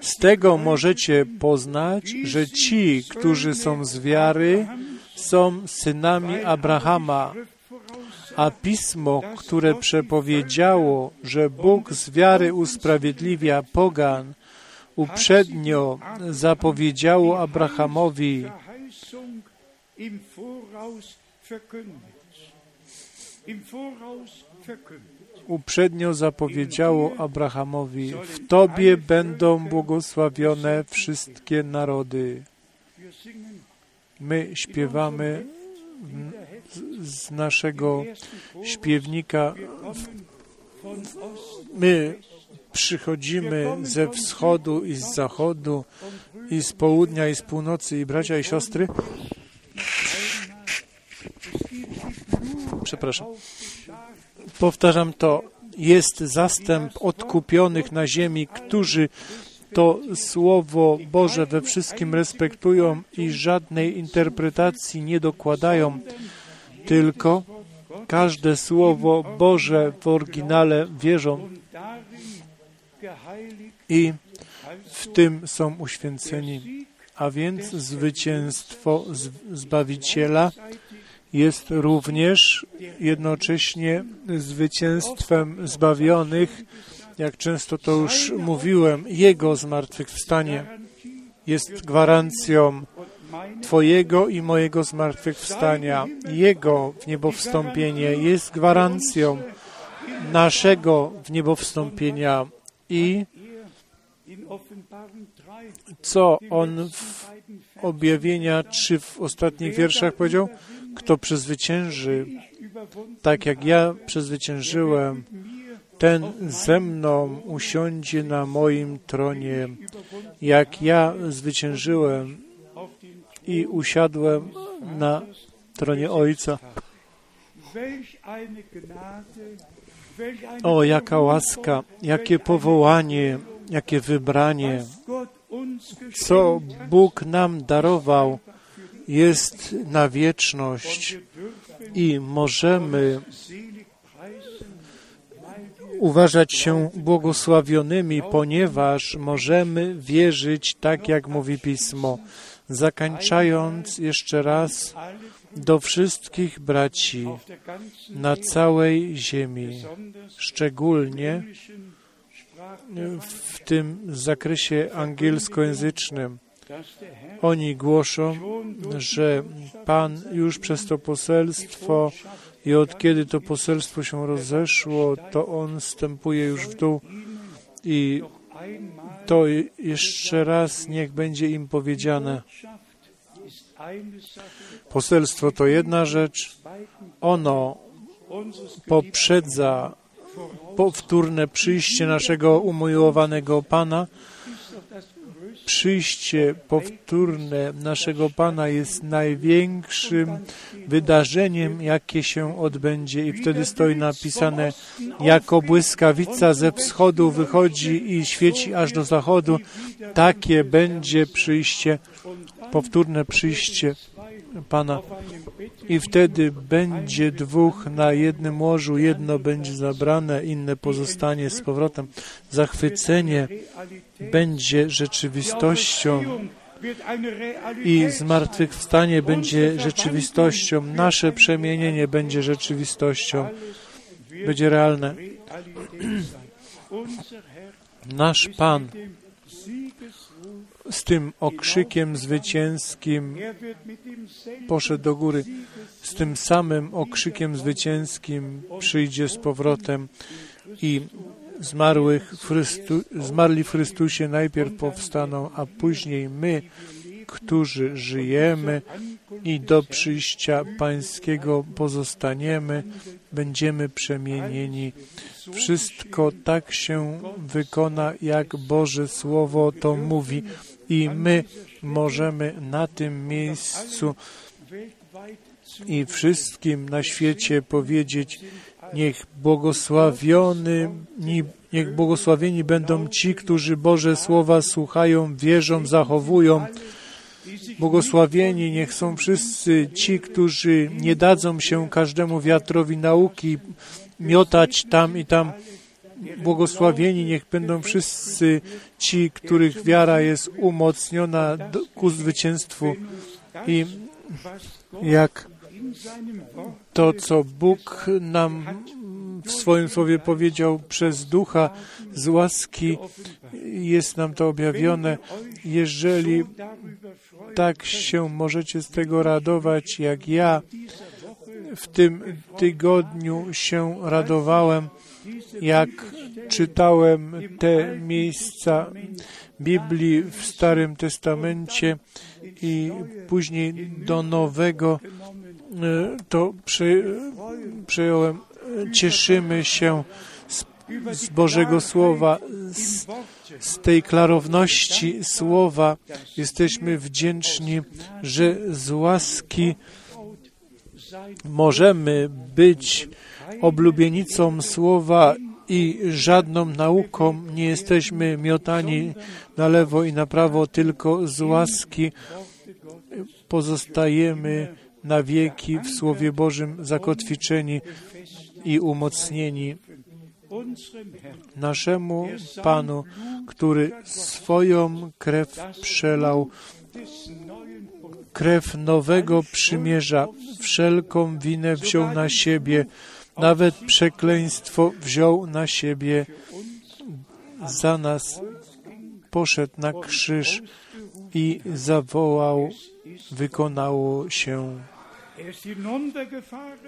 Z tego możecie poznać, że ci, którzy są z wiary, są synami Abrahama, a pismo, które przepowiedziało, że Bóg z wiary usprawiedliwia pogan, uprzednio zapowiedziało Abrahamowi, uprzednio zapowiedziało Abrahamowi, w Tobie będą błogosławione wszystkie narody. My śpiewamy z, naszego śpiewnika, my przychodzimy ze wschodu i z zachodu i z południa i z północy i bracia i siostry, przepraszam, powtarzam to, jest zastęp odkupionych na ziemi, którzy to Słowo Boże we wszystkim respektują i żadnej interpretacji nie dokładają, tylko każde Słowo Boże w oryginale wierzą i w tym są uświęceni. A więc zwycięstwo Zbawiciela jest również jednocześnie zwycięstwem zbawionych, jak często to już mówiłem, Jego zmartwychwstanie jest gwarancją Twojego i mojego zmartwychwstania. Jego w niebo jest gwarancją naszego w niebo. I in Offenbarung 3 co On w objawienia czy w ostatnich wierszach powiedział? Kto przezwycięży, tak jak ja przezwyciężyłem, ten ze mną usiądzie na moim tronie, jak ja zwyciężyłem i usiadłem na tronie Ojca. O, jaka łaska, jakie powołanie, jakie wybranie, co Bóg nam darował, jest na wieczność i możemy uważać się błogosławionymi, ponieważ możemy wierzyć tak, jak mówi Pismo. Zakańczając jeszcze raz do wszystkich braci na całej ziemi, szczególnie w tym zakresie angielskojęzycznym. Oni głoszą, że Pan już przez to poselstwo i od kiedy to poselstwo się rozeszło, to On wstępuje już w dół i to jeszcze raz niech będzie im powiedziane. Poselstwo to jedna rzecz, ono poprzedza powtórne przyjście naszego umiłowanego Pana. Przyjście powtórne naszego Pana jest największym wydarzeniem, jakie się odbędzie. I wtedy stoi napisane, jako błyskawica ze wschodu wychodzi i świeci aż do zachodu. Takie będzie przyjście, powtórne przyjście Pana. I wtedy będzie dwóch na jednym łożu, jedno będzie zabrane, inne pozostanie z powrotem. Zachwycenie będzie rzeczywistością i zmartwychwstanie będzie rzeczywistością. Nasze przemienienie będzie rzeczywistością. Będzie realne. Nasz Pan z tym okrzykiem zwycięskim poszedł do góry. Z tym samym okrzykiem zwycięskim przyjdzie z powrotem i zmarłych Chrystu, zmarli w Chrystusie najpierw powstaną, a później my, którzy żyjemy i do przyjścia Pańskiego pozostaniemy, będziemy przemienieni. Wszystko tak się wykona, jak Boże Słowo to mówi i my możemy na tym miejscu i wszystkim na świecie powiedzieć, niech błogosławiony, niech błogosławieni będą ci, którzy Boże Słowa słuchają, wierzą, zachowują. Błogosławieni niech są wszyscy ci, którzy nie dadzą się każdemu wiatrowi nauki miotać tam i tam. Błogosławieni niech będą wszyscy ci, których wiara jest umocniona ku zwycięstwu. I jak to, co Bóg nam w swoim słowie powiedział przez ducha z łaski, jest nam to objawione. Jeżeli tak się możecie z tego radować, jak ja w tym tygodniu się radowałem, jak czytałem te miejsca Biblii w Starym Testamencie i później do Nowego, to przejąłem. Cieszymy się z, z Bożego Słowa, z, z tej klarowności Słowa. Jesteśmy wdzięczni, że z łaski możemy być oblubienicą Słowa i żadną nauką nie jesteśmy miotani na lewo i na prawo, tylko z łaski pozostajemy na wieki w Słowie Bożym zakotwiczeni i umocnieni. Naszemu Panu, który swoją krew przelał, krew nowego przymierza, wszelką winę wziął na siebie, nawet przekleństwo wziął na siebie za nas, poszedł na krzyż i zawołał, wykonało się.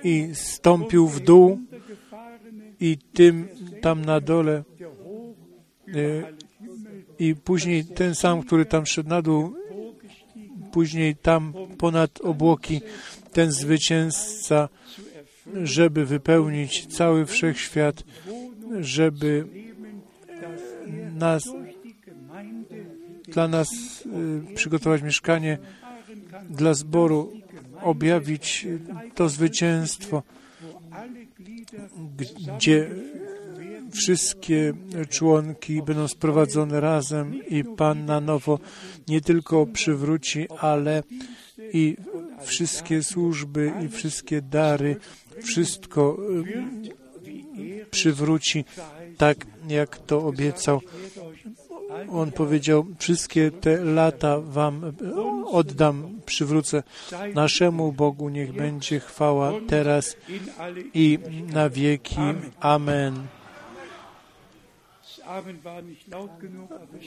I stąpił w dół i tym tam na dole i później ten sam, który tam szedł na dół, później tam ponad obłoki ten zwycięzca żeby wypełnić cały wszechświat, żeby nas, dla nas y, przygotować mieszkanie dla zboru, objawić to zwycięstwo, gdzie wszystkie członki będą sprowadzone razem i Pan na nowo nie tylko przywróci, ale i wszystkie służby i wszystkie dary, wszystko y, przywróci tak, jak to obiecał. On powiedział, wszystkie te lata Wam oddam, przywrócę naszemu Bogu, niech będzie chwała teraz i na wieki. Amen.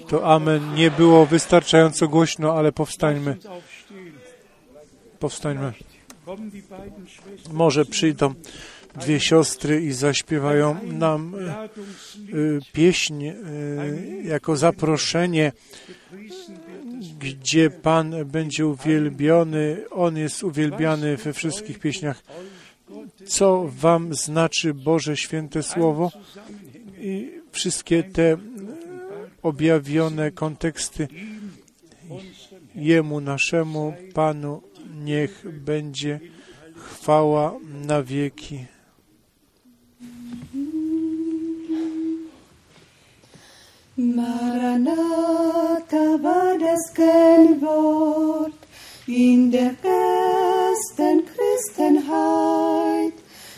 To amen nie było wystarczająco głośno, ale powstańmy. Powstańmy. Może przyjdą dwie siostry i zaśpiewają nam y, pieśń y, jako zaproszenie, gdzie Pan będzie uwielbiony. On jest uwielbiany we wszystkich pieśniach. Co Wam znaczy Boże Święte Słowo? I wszystkie te objawione konteksty Jemu, naszemu Panu, niech będzie chwała na wieki. Maranatha war das Kennwort in der ersten Christenheit,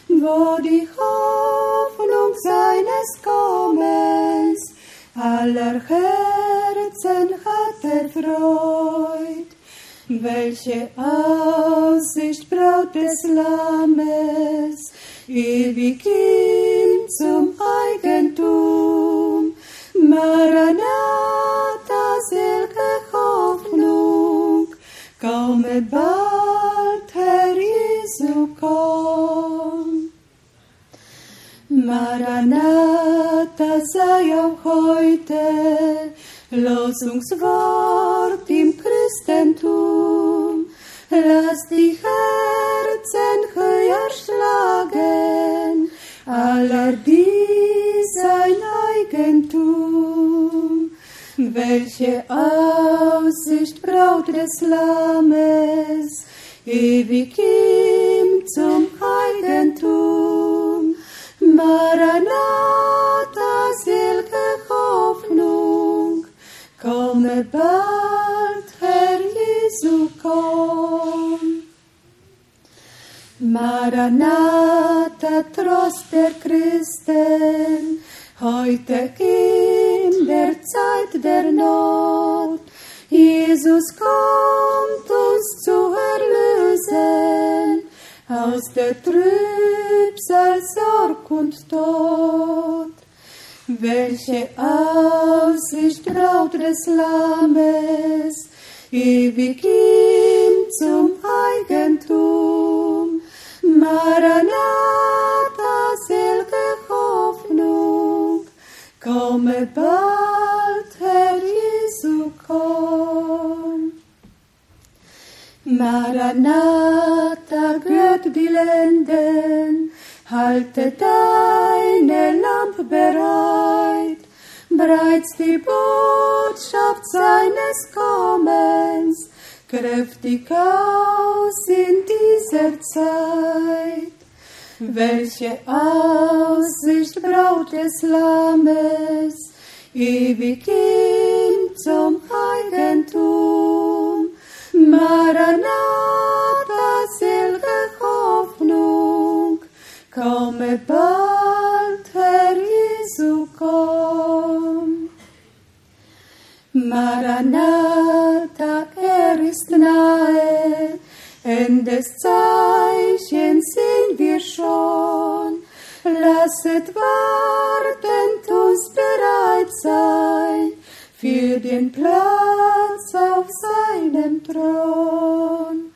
wo die Hoffnung seines Kommens aller Herzen hat erfreut. Welche Aussicht Braut des Lammes, ewig ihm zum Eigentum. Maranatha, selge Hoffnung, komme bald, Herr Jesu, komm. Maranatha sei auch heute Losungswort im Christentum. Lass die Herzen höher schlagen, aller die sein Eigentum. Welche Aussicht Braut des Lammes, ewig ihm zum Eigentum. Maranatha, selge Hoffnung, komme bald, Herr Jesu, komm. Maranatha, Trost der Christen, heute in der Zeit der Not. Jesus kommt uns zu erlösen aus der Trübsal, Sorg und Tod. Welche Aussicht Braut des Lammes, ewig ihm zum Eigentum. Maranatha, komme bald, Herr Jesu, komm. Maranatha, gehört die Lenden, halte deine Lampe bereit, bereits die Botschaft seines Kommens, kräftig aus in dieser Zeit. Welche Aussicht Braut des Lammes, ewig ihm zum Eigentum. Maranatha, selge Hoffnung, komme bald, Lasset wartend uns bereit sein für den Platz auf seinem Thron.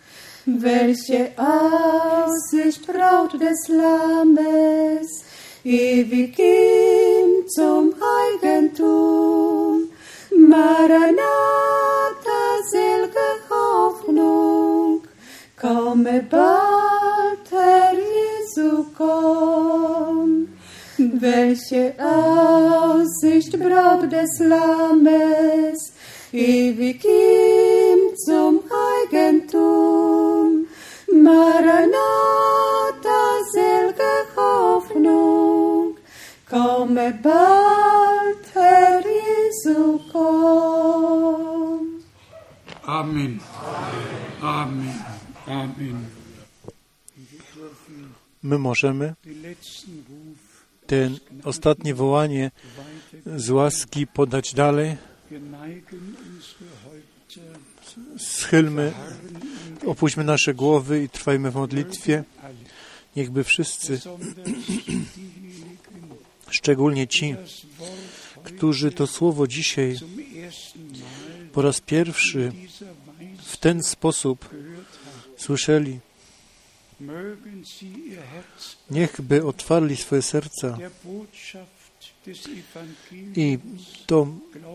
Welche Aussicht Braut des Lammes, ewig ihm zum Eigentum. Maranatha, selge Hoffnung, komme bald, Herr Jesu, Welche Aussicht Braut des Lammes, ewig ihm zum Eigentum. Maranatha, selge Hoffnung, komme bald, Herr Jesu, komm. Amen. Amen. Amen. My możemy ten ostatnie wołanie z łaski podać dalej. Schylmy, opuśćmy nasze głowy i trwajmy w modlitwie. Niechby wszyscy, szczególnie ci, którzy to słowo dzisiaj po raz pierwszy w ten sposób słyszeli, niechby otwarli swoje serca i to,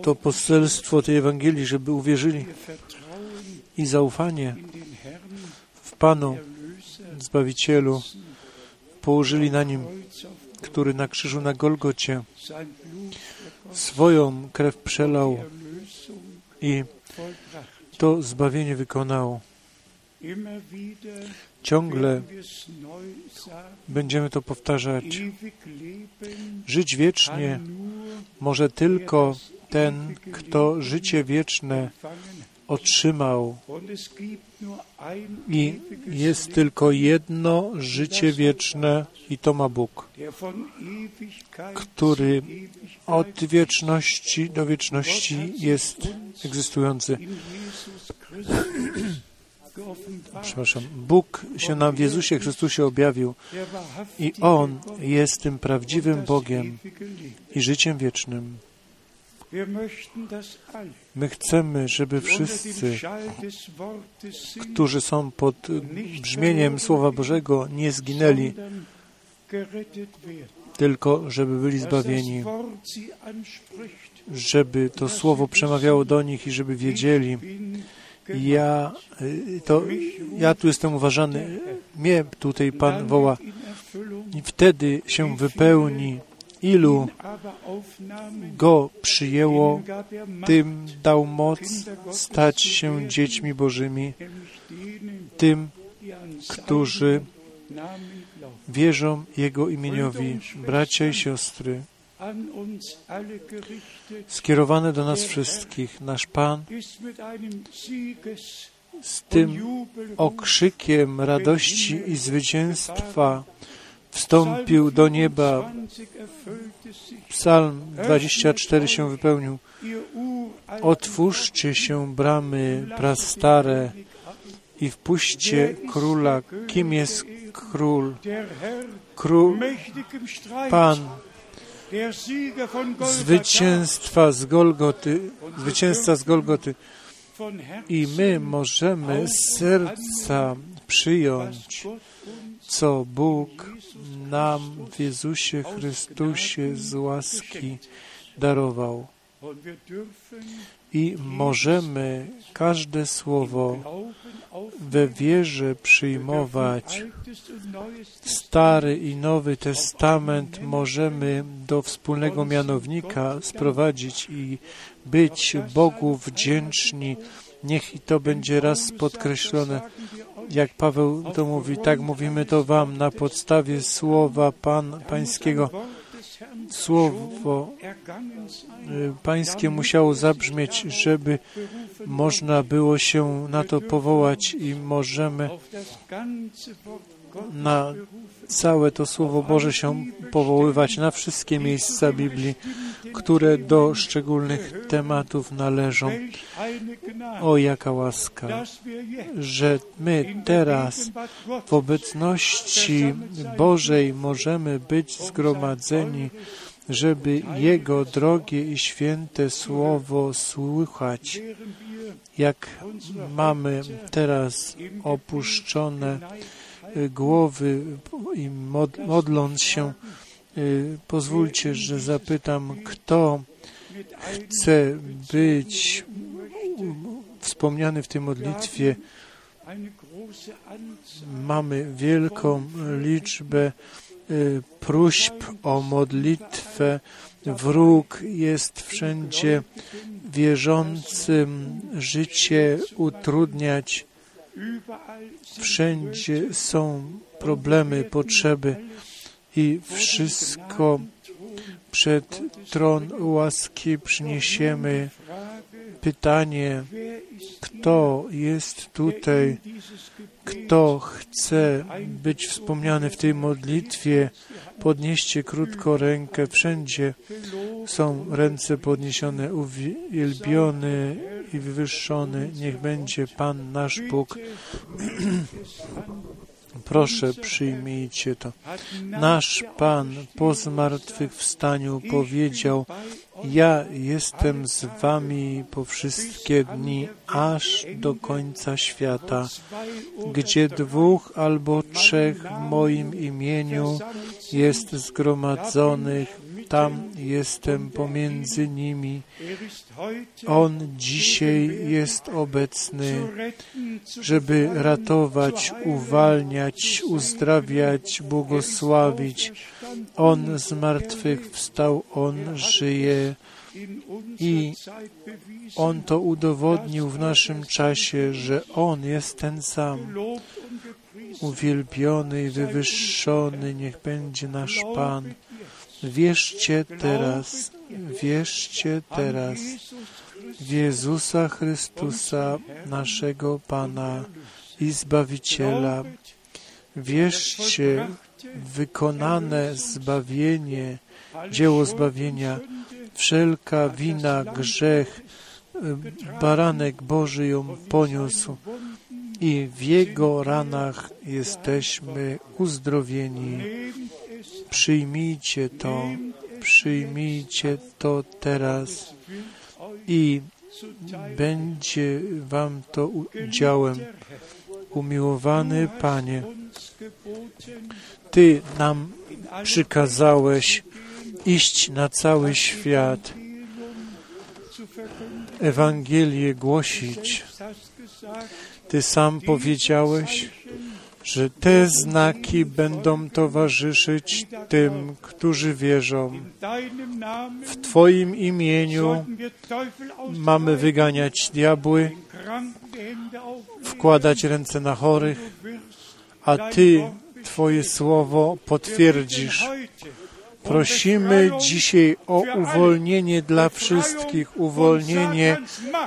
to poselstwo tej Ewangelii, żeby uwierzyli i zaufanie w Panu, Zbawicielu, położyli na Nim, który na krzyżu na Golgocie swoją krew przelał i to zbawienie wykonał. Ciągle będziemy to powtarzać. Żyć wiecznie może tylko ten, kto życie wieczne otrzymał. I jest tylko jedno życie wieczne i to ma Bóg, który od wieczności do wieczności jest egzystujący. Przepraszam, Bóg się nam w Jezusie Chrystusie objawił i On jest tym prawdziwym Bogiem i życiem wiecznym. My chcemy, żeby wszyscy, którzy są pod brzmieniem Słowa Bożego, nie zginęli, tylko żeby byli zbawieni, żeby to Słowo przemawiało do nich i żeby wiedzieli, ja, y, to, ja tu jestem uważany, mnie tutaj Pan woła. i wtedy się wypełni, ilu Go przyjęło, tym dał moc stać się dziećmi Bożymi, tym, którzy wierzą Jego imieniowi. Bracia i siostry, Skierowane do nas wszystkich, nasz Pan z tym okrzykiem radości i zwycięstwa wstąpił do nieba. 20 erfüllte sich. Psalm 24 się wypełnił. Otwórzcie się bramy prastare i wpuśćcie króla. Kim jest król? Król, Pan zwycięstwa z Golgoty, z Golgoty. I my możemy z serca przyjąć, co Bóg nam w Jezusie Chrystusie z łaski darował. I możemy każde słowo we wierze przyjmować. Stary i Nowy Testament możemy do wspólnego mianownika sprowadzić i być Bogu wdzięczni. Niech i to będzie raz podkreślone. Jak Paweł to mówi, tak mówimy to Wam na podstawie słowa Pan Pańskiego. Słowo y, Pańskie musiało zabrzmieć, żeby można było się na to powołać i możemy na całe to Słowo Boże się powoływać, na wszystkie miejsca Biblii, które do szczególnych tematów należą. O, jaka łaska, że my teraz w obecności Bożej możemy być zgromadzeni, żeby Jego drogie i święte Słowo słuchać, jak mamy teraz opuszczone głowy i mod- modląc się, y, pozwólcie, że zapytam, kto chce być wspomniany w tej modlitwie. Mamy wielką liczbę y, próśb o modlitwę. Wróg jest wszędzie wierzącym życie utrudniać. Wszędzie są problemy, potrzeby i wszystko przed tron łaski przyniesiemy. Pytanie, kto jest tutaj, kto chce być wspomniany w tej modlitwie, podnieście krótko rękę. Wszędzie są ręce podniesione, uwielbiony i wywyższony. Niech będzie Pan nasz Bóg. Proszę, przyjmijcie to. Nasz Pan po zmartwychwstaniu powiedział, ja jestem z wami po wszystkie dni, aż do końca świata. Gdzie dwóch albo trzech w moim imieniu jest zgromadzonych, tam jestem pomiędzy nimi. On dzisiaj jest obecny, żeby ratować, uwalniać, uzdrawiać, błogosławić. On z martwych wstał, On żyje i On to udowodnił w naszym czasie, że On jest ten sam. Uwielbiony i wywyższony niech będzie nasz Pan. Wierzcie teraz, wierzcie teraz w Jezusa Chrystusa, naszego Pana i Zbawiciela. Wierzcie w wykonane zbawienie, dzieło zbawienia, wszelka wina, grzech, y, baranek Boży ją poniósł i w Jego ranach jesteśmy uzdrowieni. Przyjmijcie to, przyjmijcie to teraz i będzie Wam to udziałem. Umiłowany Panie, Ty nam przykazałeś iść na cały świat. Ewangelię głosić. Ty sam powiedziałeś, że te znaki będą towarzyszyć tym, którzy wierzą. W Twoim imieniu mamy wyganiać diabły, wkładać ręce na chorych, a Ty Twoje słowo potwierdzisz. Prosimy dzisiaj o uwolnienie dla wszystkich, uwolnienie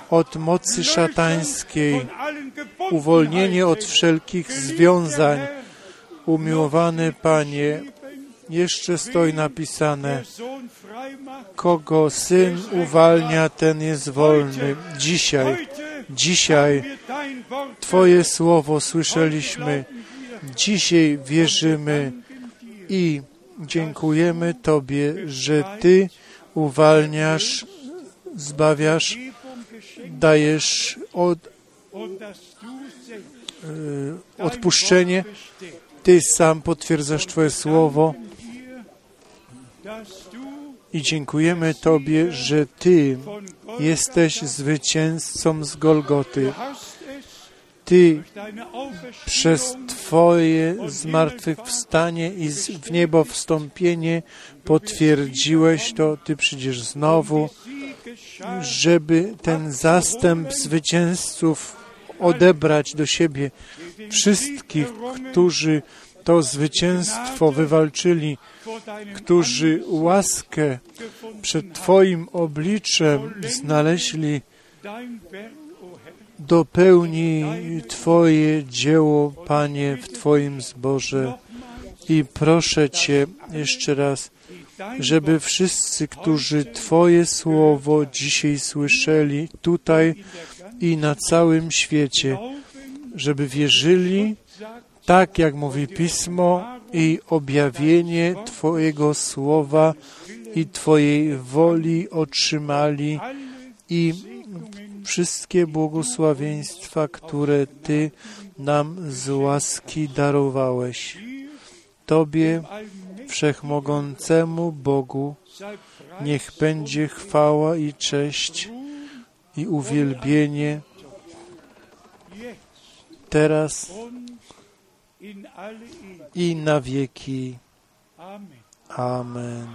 od mocy szatańskiej, uwolnienie od wszelkich związań. Umiłowany Panie, jeszcze stoi napisane, kogo Syn uwalnia, ten jest wolny. Dzisiaj, dzisiaj Twoje słowo słyszeliśmy, dzisiaj wierzymy i dziękujemy Tobie, że Ty uwalniasz, zbawiasz, dajesz od, odpuszczenie. Ty sam potwierdzasz Twoje słowo i dziękujemy Tobie, że Ty jesteś zwycięzcą z Golgoty. Ty przez Twoje zmartwychwstanie i w niebo wstąpienie potwierdziłeś to, Ty przyjdziesz znowu, żeby ten zastęp zwycięzców odebrać do siebie wszystkich, którzy to zwycięstwo wywalczyli, którzy łaskę przed Twoim obliczem znaleźli, dopełni Twoje dzieło, Panie, w Twoim zborze. I proszę Cię jeszcze raz, żeby wszyscy, którzy Twoje słowo dzisiaj słyszeli tutaj i na całym świecie, żeby wierzyli, tak jak mówi Pismo i objawienie Twojego słowa i Twojej woli otrzymali i wszystkie błogosławieństwa, które Ty nam z łaski darowałeś. Tobie, Wszechmogącemu Bogu, niech będzie chwała i cześć i uwielbienie teraz i na wieki. Amen.